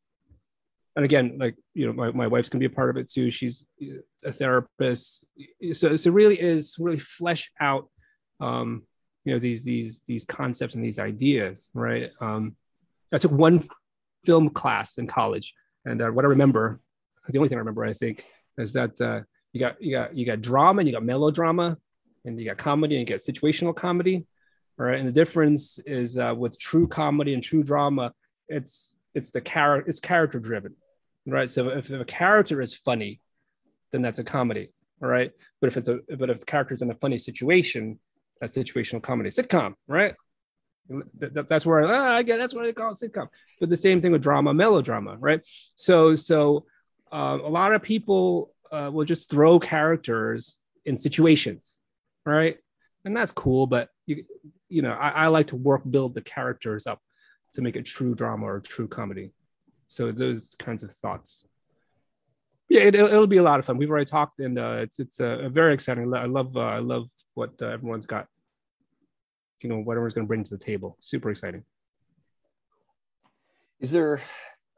and again, like you know, my, my wife's gonna be a part of it too. She's a therapist, so so really is really flesh out, um, you know, these these these concepts and these ideas, right? Um, I took one film class in college, and uh, what I remember, the only thing I remember, I think, is that uh, you got you got you got drama and you got melodrama, and you got comedy and you got situational comedy, right? And the difference is uh, with true comedy and true drama, it's it's the character it's character driven right? So if, if a character is funny, then that's a comedy, all right? But if it's a but if the character's in a funny situation, that's situational comedy, sitcom, right? That's where ah, I get that's what they call it sitcom. But the same thing with drama, melodrama, right? So so uh, a lot of people uh, will just throw characters in situations, right? And that's cool, but you you know I, I like to work build the characters up to make a true drama or true comedy. So those kinds of thoughts. Yeah, it, will be a lot of fun. We've already talked, and uh, it's it's uh, very exciting. I love uh, I love what uh, everyone's got. You know, what everyone's going to bring to the table. Super exciting. Is there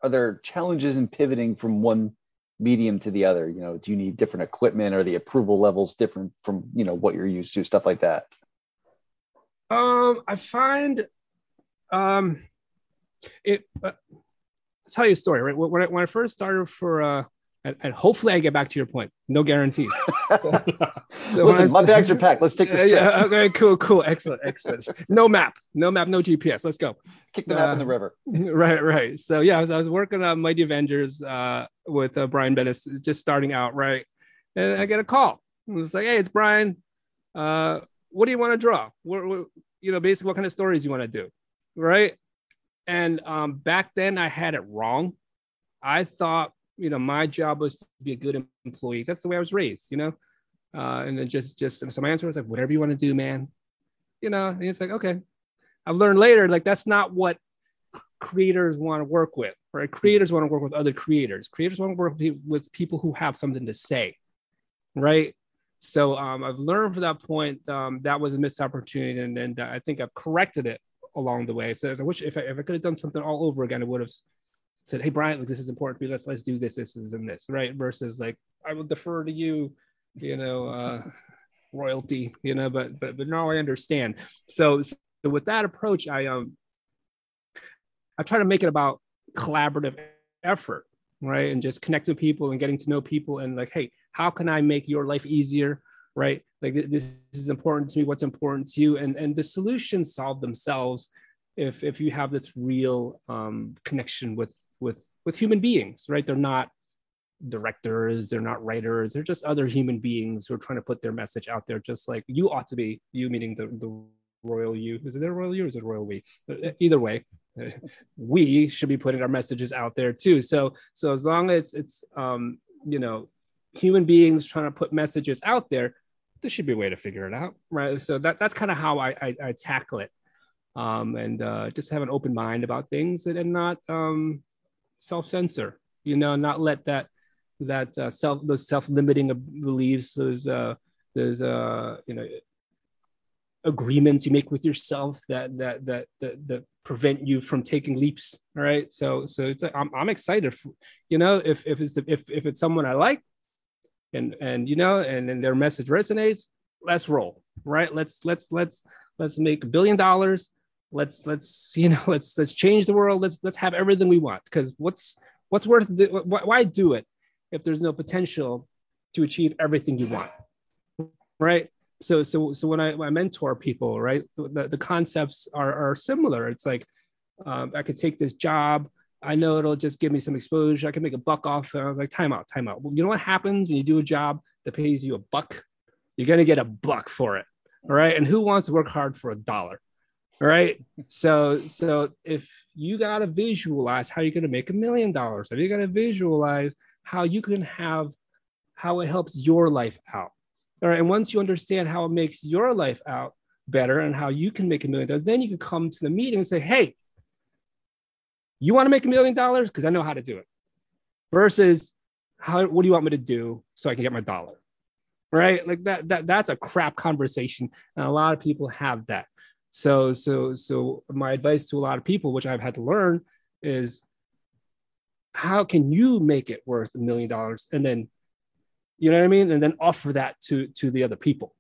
are there challenges in pivoting from one medium to the other? You know, do you need different equipment? Are the approval levels different from you know what you're used to? Stuff like that. Um, I find, um, it. Uh, I'll tell you a story. Right when I, when I first started for, uh, and, and, hopefully I get back to your point. No guarantees. So, so Listen, my bags are packed. Let's take this trip. Yeah, okay, cool, cool, excellent, excellent. No map, no map, no GPS. Let's go. Kick the map uh, in the river. Right, right. So yeah, I was, I was working on Mighty Avengers uh, with uh, Brian Bendis, just starting out, right? And I get a call. It's like, hey, it's Brian. Uh, what do you want to draw? What, what, you know, basically, what kind of stories you want to do, right? And um, back then, I had it wrong. I thought, you know, my job was to be a good employee. That's the way I was raised, you know. Uh, and then just, just so my answer was like, whatever you want to do, man. You know, and it's like, okay. I've learned later, like that's not what creators want to work with, right? Creators want to work with other creators. Creators want to work with people who have something to say, right? So um, I've learned from that point um, that was a missed opportunity, and, and uh, I think I've corrected it along the way. So I wish if I, if I could have done something all over again, I would have said, "Hey, Brian, like, this is important to me. Let's let's do this, this, is, and this." Right? Versus like, I will defer to you, you know, uh, royalty, you know. But but but now I understand. So so with that approach, I um, I try to make it about collaborative effort, right, and just connecting with people and getting to know people, and like, hey, how can I make your life easier? right like this is important to me what's important to you and and the solutions solve themselves if if you have this real um, connection with with with human beings right? They're not directors they're not writers they're just other human beings who are trying to put their message out there just like you ought to be you meaning the, the royal you. Is it a royal you is it royal we? Uh, either way we should be putting our messages out there too. So so as long as it's um you know human beings trying to put messages out there there should be a way to figure it out, right? So that that's kind of how I, I, I tackle it, um, and uh, just have an open mind about things and, and not um, self censor. You know, not let that that uh, self those self limiting beliefs, those uh, those uh, you know agreements you make with yourself that that that that, that prevent you from taking leaps. All right, so so it's I'm I'm excited. For, you know, if if it's the, if if it's someone I like, and and you know and then their message resonates let's roll right let's let's let's let's make a billion dollars let's let's you know let's let's change the world let's let's have everything we want because what's what's worth the, why do it if there's no potential to achieve everything you want right so so so when i, when I mentor people right the, the concepts are are similar it's like um, i could take this job I know it'll just give me some exposure. I can make a buck off. And I was like, time out, time out. Well, you know what happens when you do a job that pays you a buck? You're going to get a buck for it. All right. And who wants to work hard for a dollar? Right. So, so if you got to visualize how you're going to make a million dollars, if you got to visualize how you can have, how it helps your life out. All right. And once you understand how it makes your life out, better and how you can make a million dollars, then you can come to the meeting and say, hey, you want to make a million dollars? Because I know how to do it. Versus how what do you want me to do so I can get my dollar? Right? Like that, that that's a crap conversation. And a lot of people have that. So, so, so my advice to a lot of people, which I've had to learn, is how can you make it worth a million dollars and then you know what I mean? And then offer that to to the other people.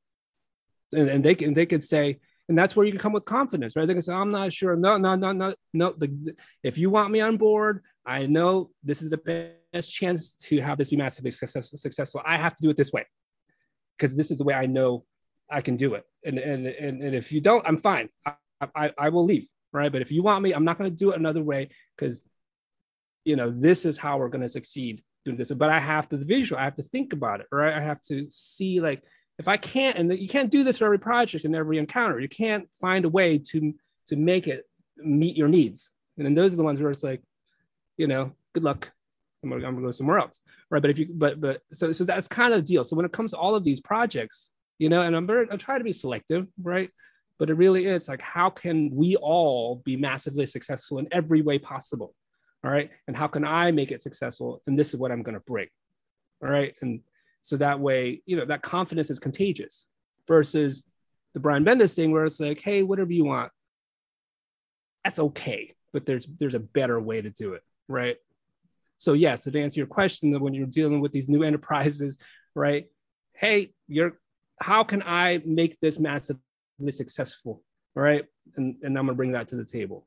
And, and they can they could say, and that's where you can come with confidence, right? They can say, I'm not sure. No, no, no, no, no. The, if you want me on board, I know this is the best chance to have this be massively successful. successful. I have to do it this way because this is the way I know I can do it. And and and, and if you don't, I'm fine. I, I, I will leave, right? But if you want me, I'm not going to do it another way because you know this is how we're going to succeed doing this. But I have to the visual. I have to think about it, right? I have to see like if I can't, and you can't do this for every project and every encounter. You can't find a way to to make it meet your needs. And then those are the ones where it's like, you know, good luck. I'm gonna, I'm gonna go somewhere else, right? But if you, but but so so that's kind of the deal. So when it comes to all of these projects, you know, and I'm very, I try to be selective, right? But it really is like, how can we all be massively successful in every way possible? All right, and how can I make it successful? And this is what I'm gonna bring. All right, and so that way, you know, that confidence is contagious versus the Brian Bendis thing where it's like, hey, whatever you want, that's okay. But there's there's a better way to do it, right? So yeah, so to answer your question, when you're dealing with these new enterprises, right? Hey, you're how can I make this massively successful? All right. And, and I'm gonna bring that to the table.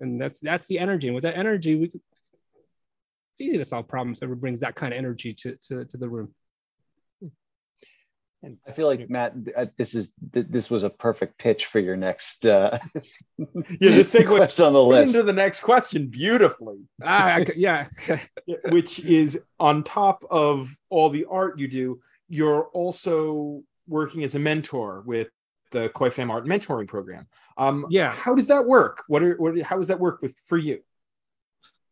And that's that's the energy. And with that energy, we can, it's easy to solve problems. Everyone brings that kind of energy to, to, to the room. And I feel like Matt, uh, this is this was a perfect pitch for your next uh, yeah the segue question on the list into the next question beautifully. Ah, yeah, which is on top of all the art you do, you're also working as a mentor with the Khoi Pham Art Mentoring Program. Um, yeah, how does that work? What are what? How does that work with for you?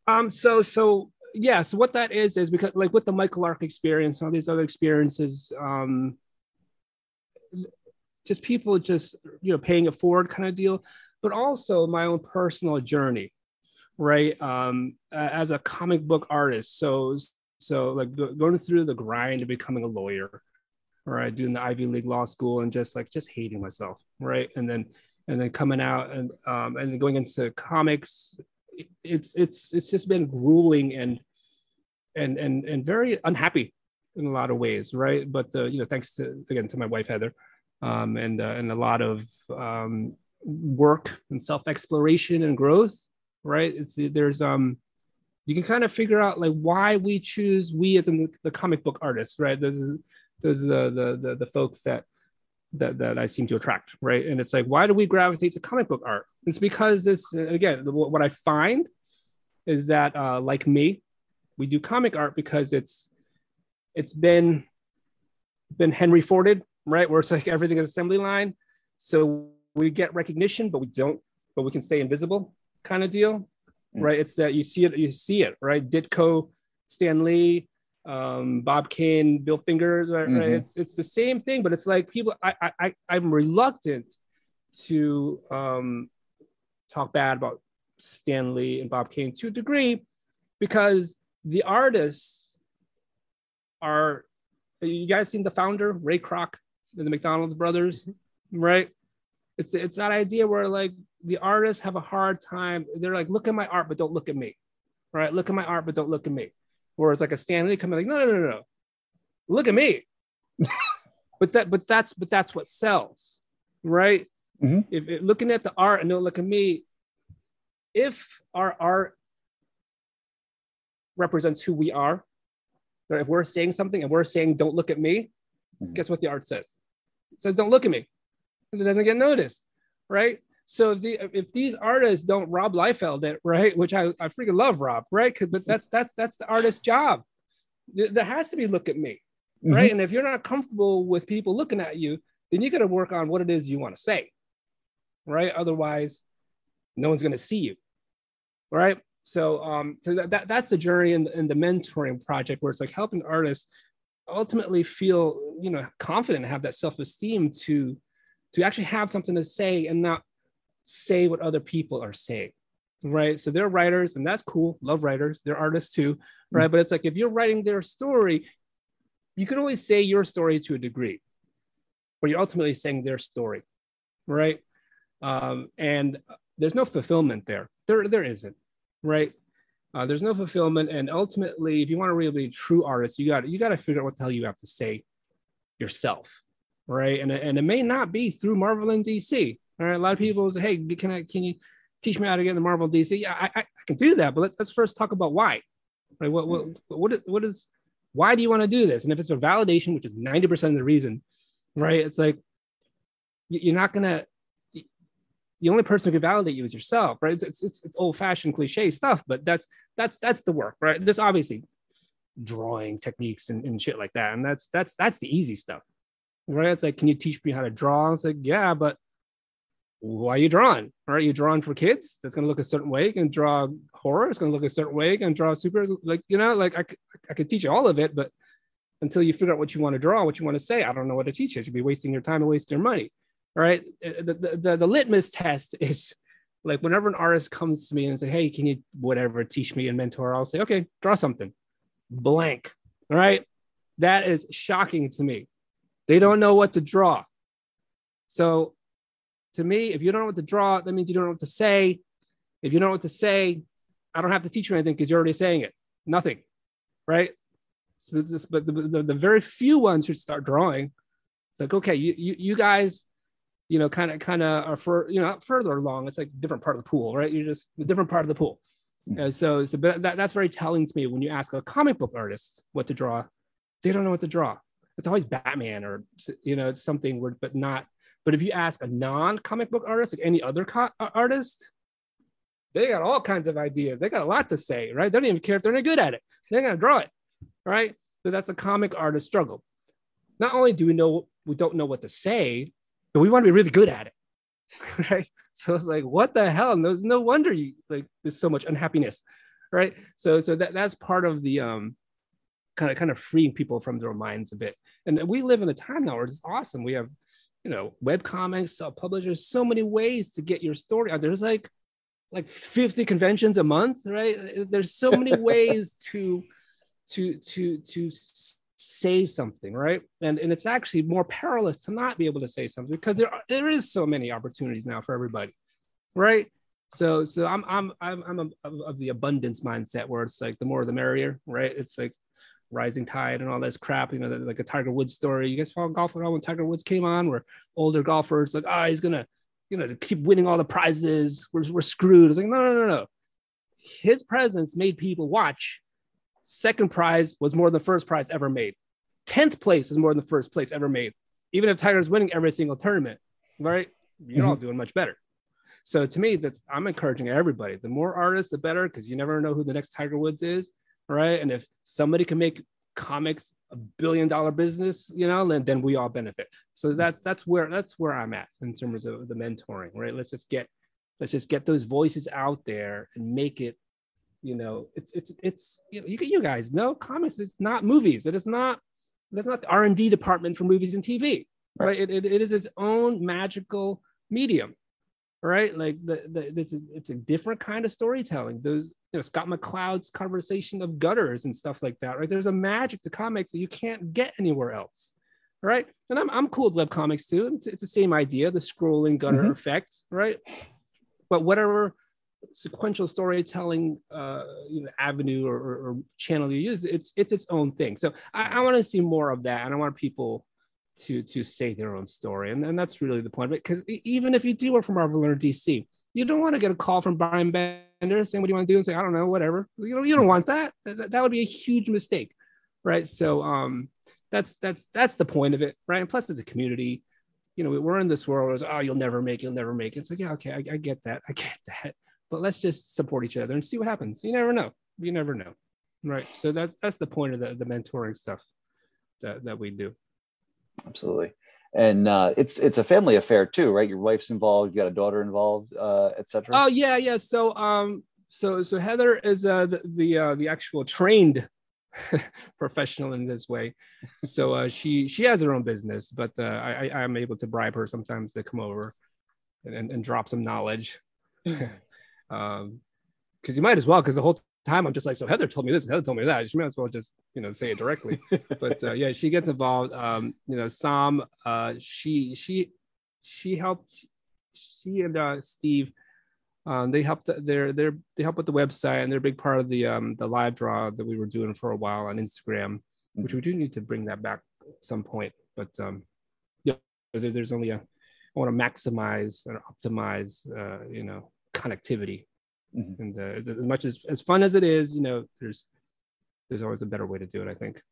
Um, so so yeah, so what that is is because like with the Michael Lark experience and all these other experiences, um, just people just you know paying it forward kind of deal, but also my own personal journey, right? Um, as a comic book artist, so so like going through the grind of becoming a lawyer, right? Doing the Ivy League law school and just like just hating myself, right? And then and then coming out and um, and going into comics it's it's it's just been grueling and and and and very unhappy in a lot of ways, right? But uh, you know, thanks to again to my wife Heather, um, and uh, and a lot of um, work and self exploration and growth, right? It's there's um you can kind of figure out like why we choose we as in the comic book artists, right? Those those are the the the, the folks that that, that I seem to attract, right? And it's like, why do we gravitate to comic book art? It's because this, again, what I find is that, uh, like me, we do comic art because it's it's been been Henry Forded, right? Where it's like everything is assembly line. So we get recognition, but we don't, but we can stay invisible kind of deal. Mm. Right. It's that you see it, you see it, right? Ditko, Stan Lee, um, Bob Kane, Bill Fingers, right? Mm-hmm. right? It's it's the same thing, but it's like people I I I'm reluctant to um talk bad about Stan Lee and Bob Kane to a degree because the artists are you guys seen the founder ray kroc and the mcdonald's brothers right it's it's that idea where like the artists have a hard time they're like look at my art but don't look at me right look at my art but don't look at me whereas like a Stan Lee coming like no no no no look at me but that but that's but that's what sells right mm-hmm. if, if looking at the art and don't look at me if our art represents who we are. If we're saying something and we're saying, don't look at me, mm-hmm. guess what the art says? It says, don't look at me. It doesn't get noticed, right? So if the if these artists don't Rob Liefeld it, right, which I, I freaking love Rob, right? But that's that's that's the artist's job. There has to be look at me, right? Mm-hmm. And if you're not comfortable with people looking at you, then you got to work on what it is you want to say, right? Otherwise, no one's going to see you, right? So, um, so that, that, that's the journey in, in the mentoring project where it's like helping artists ultimately feel, you know, confident and have that self-esteem to, to actually have something to say and not say what other people are saying right? So they're writers and that's cool. Love writers. They're artists too right? Mm-hmm. but it's like if you're writing their story you can only say your story to a degree but you're ultimately saying their story right? Um, and there's no fulfillment there. There there isn't right? Uh, there's no fulfillment. And ultimately if you want to really be a true artist you got you got to figure out what the hell you have to say yourself right? And, and it may not be through marvel and dc all right a lot of people say hey can i can you teach me how to get into marvel dc yeah i, I can do that but let's let's first talk about why right what what what what is why do you want to do this and if it's a validation which is 90% of the reason right it's like you're not gonna the only person who can validate you is yourself, right? It's it's, it's old fashioned cliche stuff, but that's that's that's the work, right? There's obviously drawing techniques and, and shit like that, and that's that's that's the easy stuff, right? It's like, can you teach me how to draw? It's like, yeah, but why are you drawing? Are you drawing for kids? That's going to look a certain way. You can draw horror. It's going to look a certain way. You can draw super, like you know, like I, I could teach you all of it, but until you figure out what you want to draw, what you want to say, I don't know what to teach you. You'd be wasting your time and wasting your money All right. Uh, the, the, the litmus test is like whenever an artist comes to me and say, Hey, can you whatever teach me and mentor? I'll say, Okay, draw something blank. All right. That is shocking to me. They don't know what to draw. So to me, if you don't know what to draw, that means you don't know what to say. If you don't know what to say, I don't have to teach you anything because you're already saying it. Nothing. Right. So this, but the, the, the, very few ones who start drawing, it's like, okay, you, you, you guys you know, kind of kind of are for you know further along. It's like a different part of the pool, right? You're just a different part of the pool. Mm-hmm. so so that, that's very telling to me when you ask a comic book artist what to draw, they don't know what to draw. It's always Batman or you know it's something where, but not. But if you ask a non-comic book artist, like any other co- uh, artist, they got all kinds of ideas. They got a lot to say, right? They don't even care if they're not good at it. They're gonna draw it, right? So that's a comic artist struggle. Not only do we know we don't know what to say, but we want to be really good at it. right. So it's like, what the hell? And there's no wonder you like there's so much unhappiness. Right. So so that that's part of the um kind of kind of freeing people from their minds a bit. And we live in a time now where it's awesome. We have, you know, web comics, self publishers, so many ways to get your story out. There's like like 50 conventions a month, right? There's so many ways to to to to say something, right? And and it's actually more perilous to not be able to say something because there are, there is so many opportunities now for everybody, right? So so I'm I'm I'm I'm of the abundance mindset where it's like the more the merrier, right? It's like rising tide and all this crap, you know, like a Tiger Woods story. You guys follow golf at all when Tiger Woods came on, where older golfers like, oh, he's gonna, you know, keep winning all the prizes. We're we're screwed. It's like no no no no. His presence made people watch Second prize was more than the first prize ever made. Tenth place was more than the first place ever made. Even if Tiger's winning every single tournament, right? You're mm-hmm. all doing much better. So to me, that's I'm encouraging everybody. The more artists, the better, because you never know who the next Tiger Woods is, right? And if somebody can make comics a billion dollar business, you know, then, then we all benefit. So hmm. that's that's where that's where I'm at in terms of the mentoring, right? Let's just get let's just get those voices out there and make it you know it's it's it's you know you, you guys know comics is not movies it is not that's not the r&d department for movies and tv right, right? It, it, it is its own magical medium right like the, the it's, a, it's a different kind of storytelling those you know scott mccloud's conversation of gutters and stuff like that right there's a magic to comics that you can't get anywhere else right and i'm, I'm cool with web comics too it's, it's the same idea the scrolling gutter mm-hmm. effect right but whatever sequential storytelling uh, you know, avenue or, or, or, channel you use, it's it's its own thing. So I, I want to see more of that, and I want people to to say their own story, and, and that's really the point of it. Because even if you do work for Marvel or DC, you don't want to get a call from Brian Bendis saying what do you want to do, and say I don't know, whatever. You know, you don't want that. That, that would be a huge mistake, right? So um, that's that's that's the point of it, right? And plus, it's a community. You know, we're in this world. Where oh, you'll never make, you'll never make it. It's like, yeah, okay, I, I get that, I get that but let's just support each other and see what happens. You never know. You never know. Right. So that's that's the point of the, the mentoring stuff that, that we do. Absolutely. And uh, it's it's a family affair too, right? Your wife's involved, you got a daughter involved, uh, etc. Oh yeah, yeah. So um so so Heather is uh the the, uh, the actual trained professional in this way. So uh, she she has her own business, but uh, I I am able to bribe her sometimes to come over and, and, and drop some knowledge. um, because you might as well, because the whole time I'm just like, so Heather told me this, Heather told me that. She might as well just you know say it directly. but uh, yeah, she gets involved. Um, you know, Sam, uh, she she she helped. She and uh, Steve um, they helped they're they're they help with the website and they're a big part of the um, the live draw that we were doing for a while on Instagram, which we do need to bring that back at some point. But um, yeah, there, there's only a I want to maximize and optimize uh, you know connectivity, mm-hmm. and uh, as, as much as as fun as it is, you know, there's there's always a better way to do it. I think.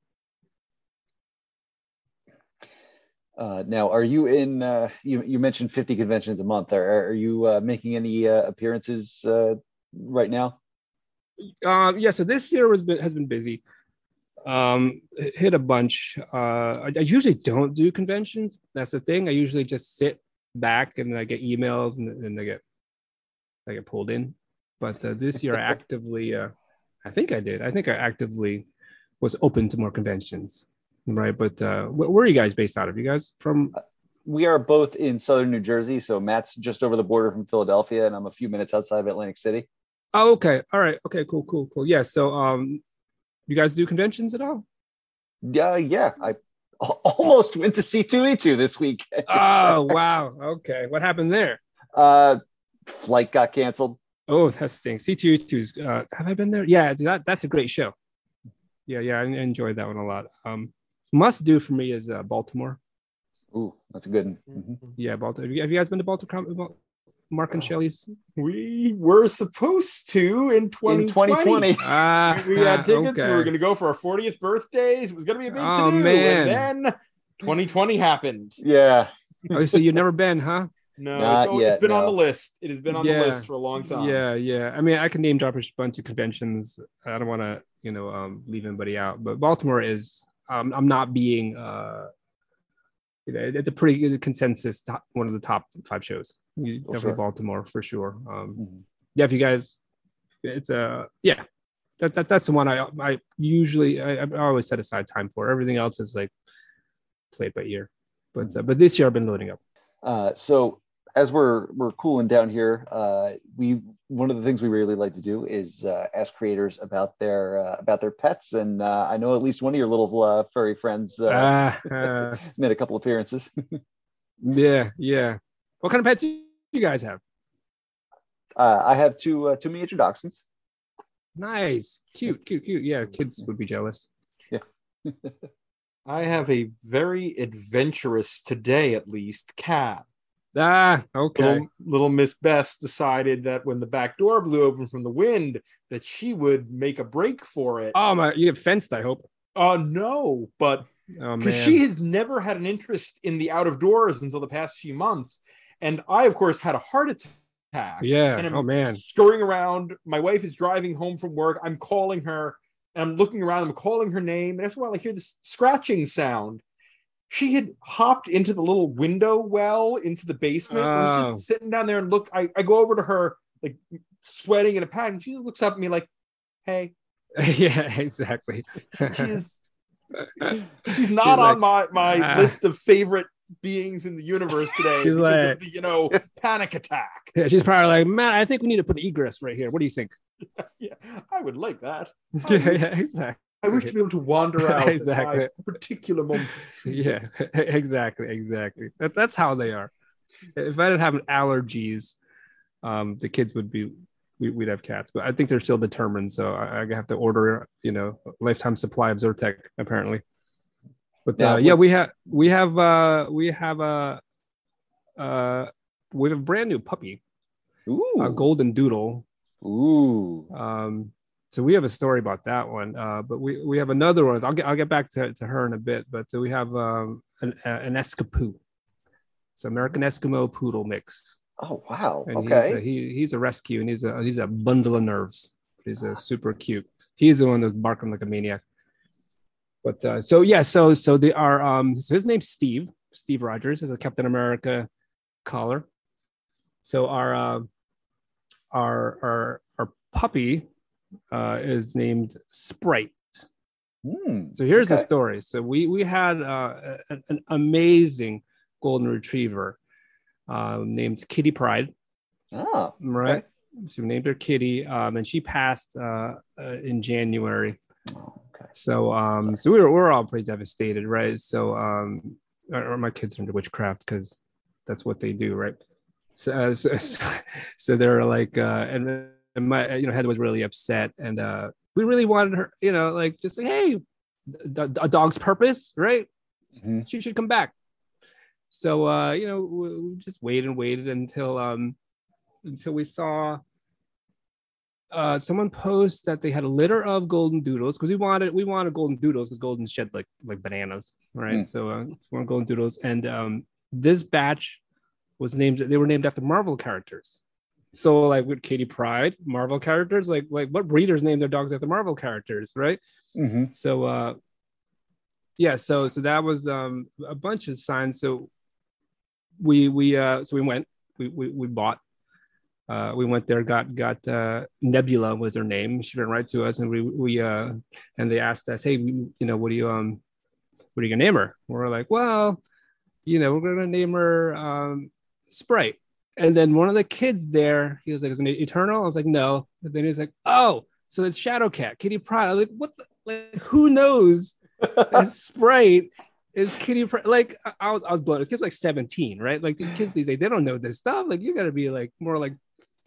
Uh, now, are you in? Uh, you you mentioned fifty conventions a month. Are are you uh, making any uh, appearances uh, right now? Uh, yeah. So this year has been has been busy. Um, hit a bunch. Uh, I, I usually don't do conventions. That's the thing. I usually just sit back and I get emails and then I get I get pulled in. But uh, this year, I actively, uh, I think I did. I think I actively was open to more conventions right? But uh, where are you guys based out of? You guys from? We are both in southern New Jersey. So Matt's just over the border from Philadelphia, and I'm a few minutes outside of Atlantic City. Oh, okay. All right. Okay. Cool. Cool. Cool. Yeah. So, um, you guys do conventions at all? Yeah. Yeah. I almost went to C2E2 this week. Oh wow. Okay. What happened there? Uh, flight got canceled. Oh, that stinks. C2E2's. Uh, have I been there? Yeah. That that's a great show. Yeah. Yeah. I enjoyed that one a lot. Um, must do for me is uh, Baltimore. Ooh, that's a good one. Mm-hmm. Yeah, Baltimore. Have you guys been to Baltimore? Mark and Shelley's? We were supposed to in 2020. In 2020. Uh, we, we, had tickets. Okay. We were going to go for our 40th birthdays. It was going to be a big oh, to do. Man. And then 2020 happened. Yeah. oh, so you've never been, huh? No, Not it's, yet, it's been no. on the list. It has been on yeah. the list for a long time. Yeah, yeah. I mean, I can name drop a bunch of conventions. I don't want to, you know, um, leave anybody out, but Baltimore is um, I'm not being uh, you know, it's a pretty it's a consensus top, one of the top five shows. You, definitely sure. Baltimore for sure. Um, mm-hmm. Yeah, if you guys, it's a uh, yeah, that, that that's the one I I usually I, I always set aside time for. Everything else is like played by ear, but mm-hmm. uh, but this year I've been loading up. Uh, so as we're we're cooling down here, uh, we one of the things we really like to do is uh, ask creators about their uh, about their pets, and uh, I know at least one of your little uh, furry friends uh, uh, made a couple appearances. yeah, yeah. What kind of pets do you guys have? I have two two miniature dachshunds. Nice, cute, cute, cute. Yeah, kids would be jealous. Yeah. I have a very adventurous, today at least, cat. Ah, okay. Little, little, Miss Bess decided that when the back door blew open from the wind, that she would make a break for it. Oh my! You get fenced, I hope. Uh no, but because oh, she has never had an interest in the out of doors until the past few months, and I, of course, had a heart attack. Yeah. And I'm oh man. Scurrying around. My wife is driving home from work. I'm calling her, and I'm looking around. I'm calling her name, and after a while, I hear this scratching sound she had hopped into the little window well into the basement. Oh. Was just oh. sitting down there and look. I, I go over to her like sweating in a pad, and she just looks up at me like, "Hey." yeah, exactly. she's she's not she's on my my uh, list of favorite beings in the universe today she's like, the, you know panic attack. Yeah, she's probably like, man, I think we need to put an egress right here. What do you think? yeah, I would like that. yeah, yeah, exactly. I wish to be able to wander out exactly particular moment. yeah, exactly, exactly. That's that's how they are. If I didn't have allergies, um, the kids would be we, would have cats, but I think they're still determined. So I, I have to order, you know, a lifetime supply of Zyrtec apparently. But uh, yeah, we have we have uh, we have a uh, we have a brand new puppy, Ooh. a golden doodle. Ooh. Um, so we have a story about that one. Uh, but we, we have another one. I'll get I'll get back to, to her in a bit. But we have um, an, an Escapoo. It's American Eskimo poodle mix. Oh wow! And okay. He's a, he, he's a rescue, and he's a he's a bundle of nerves. He's a super cute. He's the one that's barking like a maniac. But uh, so yeah, so so they are. Um, so his name's Steve. Steve Rogers is a Captain America collar. So our uh, our our our puppy uh, is named Sprite. Hmm, So here's the story. So we we had uh, a- an amazing golden retriever uh, named Kitty Pryde, Oh, right? So we named her Kitty, um, and she passed uh, uh, in January. oh, okay. So um, so we were we were all pretty devastated, right? So um, or my kids are into witchcraft because that's what they do, right? So uh, so, so they're like, uh, and, and my you know Heather was really upset, and uh, we really wanted her, you know, like just say, hey, a dog's purpose, right? Mhm. She should come back. So uh, you know, we, just waited and waited until um until we saw uh someone post that they had a litter of golden doodles because we wanted we wanted golden doodles because golden shed like like bananas, right? Mm. So uh we wanted golden doodles, and um this batch was named they were named after Marvel characters. So like with Katie Pride, Marvel characters, like like what breeders name their dogs after Marvel characters, right? Mhm. So uh yeah, so so that was um a bunch of signs. So we we uh so we went, we we, we bought uh we went there, got got uh Nebula was her name. She went right to us and we we uh and they asked us, Hey, you know, what do you um what are you gonna name her? We're like, well, you know, we're gonna name her um Sprite. And then one of the kids there, he was like, "Is it Eternal?" I was like, "No." And then he's like, "Oh, so it's Shadowcat, Kitty Pryde." I was like, "What? The, like, who knows that Sprite is Kitty Pryde?" Like, I, I was, I was blown. This kid's like 17, right? Like these kids these days, they don't know this stuff. Like, you got to be like more like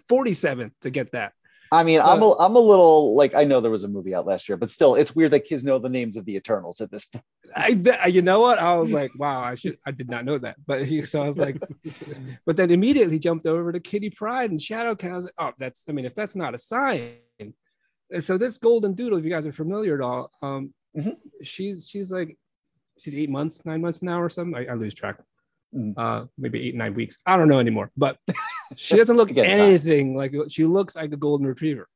47 to get that. I mean, I'm a, I'm a little like I know there was a movie out last year, but still, it's weird that kids know the names of the Eternals at this point. I, you know what? I was like, wow, I should, I did not know that. But he, so I was like, but then immediately jumped over to Kitty Pryde and Shadowcat. I was like, oh, that's, I mean, if that's not a sign. And so this Golden Doodle, if you guys are familiar at all, um, Mhm. she's, she's like, she's eight months, nine months now or something. I, I lose track. Mhm. Uh, maybe eight, nine weeks. I don't know anymore. But she doesn't look get time. anything like she looks like a golden retriever.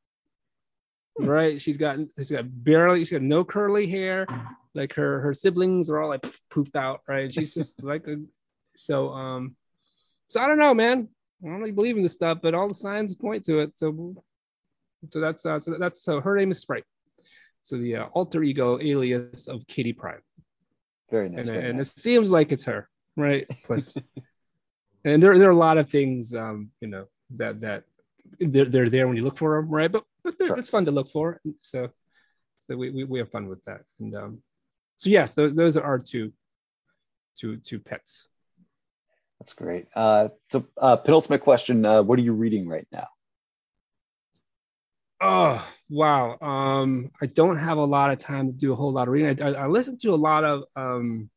Hmm. Right? She's got she's got barely she's got no curly hair. Like her her siblings are all like poofed out, right? She's just like a so um so I don't know, man. I don't really believe in this stuff, but all the signs point to it. So so that's uh, so that's so her name is Sprite. So the uh, alter ego alias of Kitty Pryde Very nice. and, very and nice. it seems like it's her, right? Plus, and there, there are a lot of things, um, you know, that that they're, they're there when you look for them, right? But but Sure. it's fun to look for, so so we, we, we have fun with that, and um, so yes, those, those are our two two two pets. That's great. Uh, so, uh, penultimate question: uh, What are you reading right now? Oh wow! Um, I don't have a lot of time to do a whole lot of reading. I, I, I listen to a lot of um,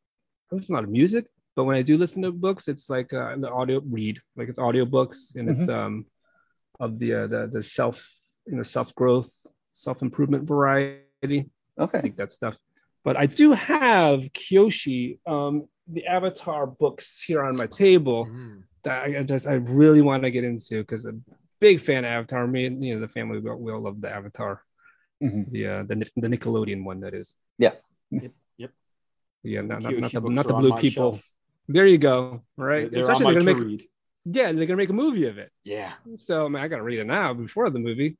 I listen to a lot of music, but when I do listen to books, it's like uh, the audio read, like it's audiobooks, and it's um, of the uh, the the self you know self growth, self improvement variety. Okay, I think that stuff. But I do have Kyoshi, um, the Avatar books here on my table that I I just I really want to get into because I'm a big fan of Avatar. Me and you know the family we all, we all love the Avatar, Mhm. the uh, the the Nickelodeon one that is. Yeah. Yep, yep. Yeah, not, not, not the not the blue people. shelf. There you go. Right. They're Especially they're gonna to make read. yeah they're gonna make a movie of it. Yeah. So I mean I gotta read it now before the movie.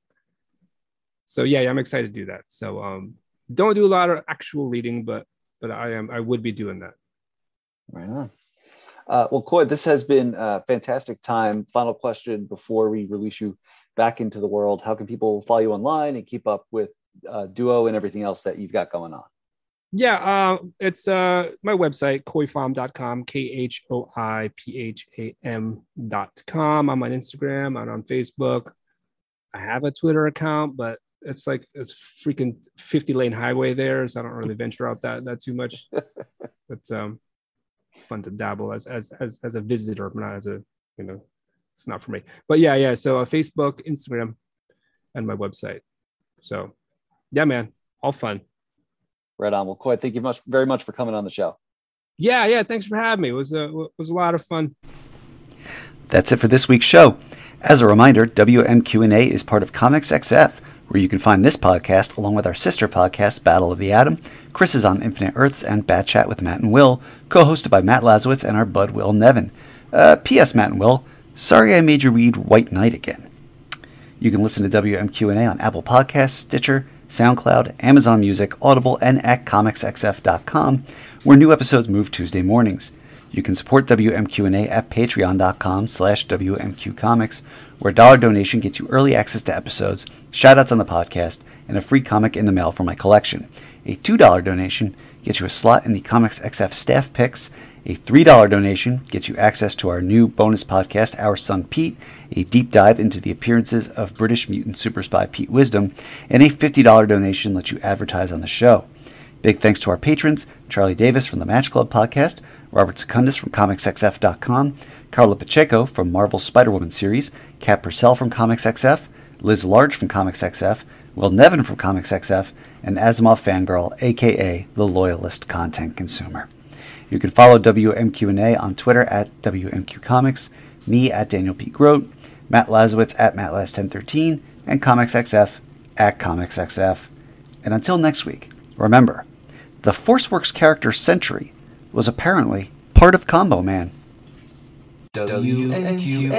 So yeah, yeah, I'm excited to do that. So um, don't do a lot of actual reading, but but I am I would be doing that. Right on. Uh, well, Koi, this has been a fantastic time. Final question before we release you back into the world: How can people follow you online and keep up with uh, Duo and everything else that you've got going on? Yeah, uh, it's uh, my website, koipham.com, K H O I P H A M.com. I'm on Instagram, I'm on Facebook. I have a Twitter account, but it's like it's freaking 50 lane highway there. So I don't really venture out that, that too much. but um, it's fun to dabble as, as, as, as a visitor, but not as a, you know, it's not for me. But yeah, yeah. So uh, Facebook, Instagram, and my website. So yeah, man, all fun. Right on. Well, Koi, thank you much, very much for coming on the show. Yeah, yeah. Thanks for having me. It was a it was a lot of fun. That's it for this week's show. As a reminder, WMQ&A is part of Comics XF, where you can find this podcast along with our sister podcast, Battle of the Atom, Crisis on Infinite Earths, and Bat Chat with Matt and Will, co-hosted by Matt Lazorwitz and our bud Will Nevin. Uh, P.S. Matt and Will, sorry I made you read White Knight again. You can listen to WMQ&A on Apple Podcasts, Stitcher, SoundCloud, Amazon Music, Audible, and at comicsxf.com, where new episodes move Tuesday mornings. You can support WMQ&A at patreon.com slash WMQcomics, where a dollar donation gets you early access to episodes, shoutouts on the podcast, and a free comic in the mail for my collection. A $2 donation gets you a slot in the Comics XF staff picks. A $3 donation gets you access to our new bonus podcast, Our Son Pete, a deep dive into the appearances of British mutant super spy Pete Wisdom, and a $50 donation lets you advertise on the show. Big thanks to our patrons Charlie Davis from the Match Club podcast, Robert Secundus from ComicsXF.com, Karla Pacheco from Marvel's Spider Woman series, Kat Purcell from ComicsXF, Liz Large from ComicsXF, Will Nevin from ComicsXF, and Asimov Fangirl, aka the Loyalist Content Consumer. You can follow WMQ&A on Twitter at WMQ Comics, me at Daniel P. Grote, Matt Lazorwitz at MattLaz1013, and ComicsXF at ComicsXF. And until next week, remember, the ForceWorks character Sentry was apparently part of Combo Man. WMQA.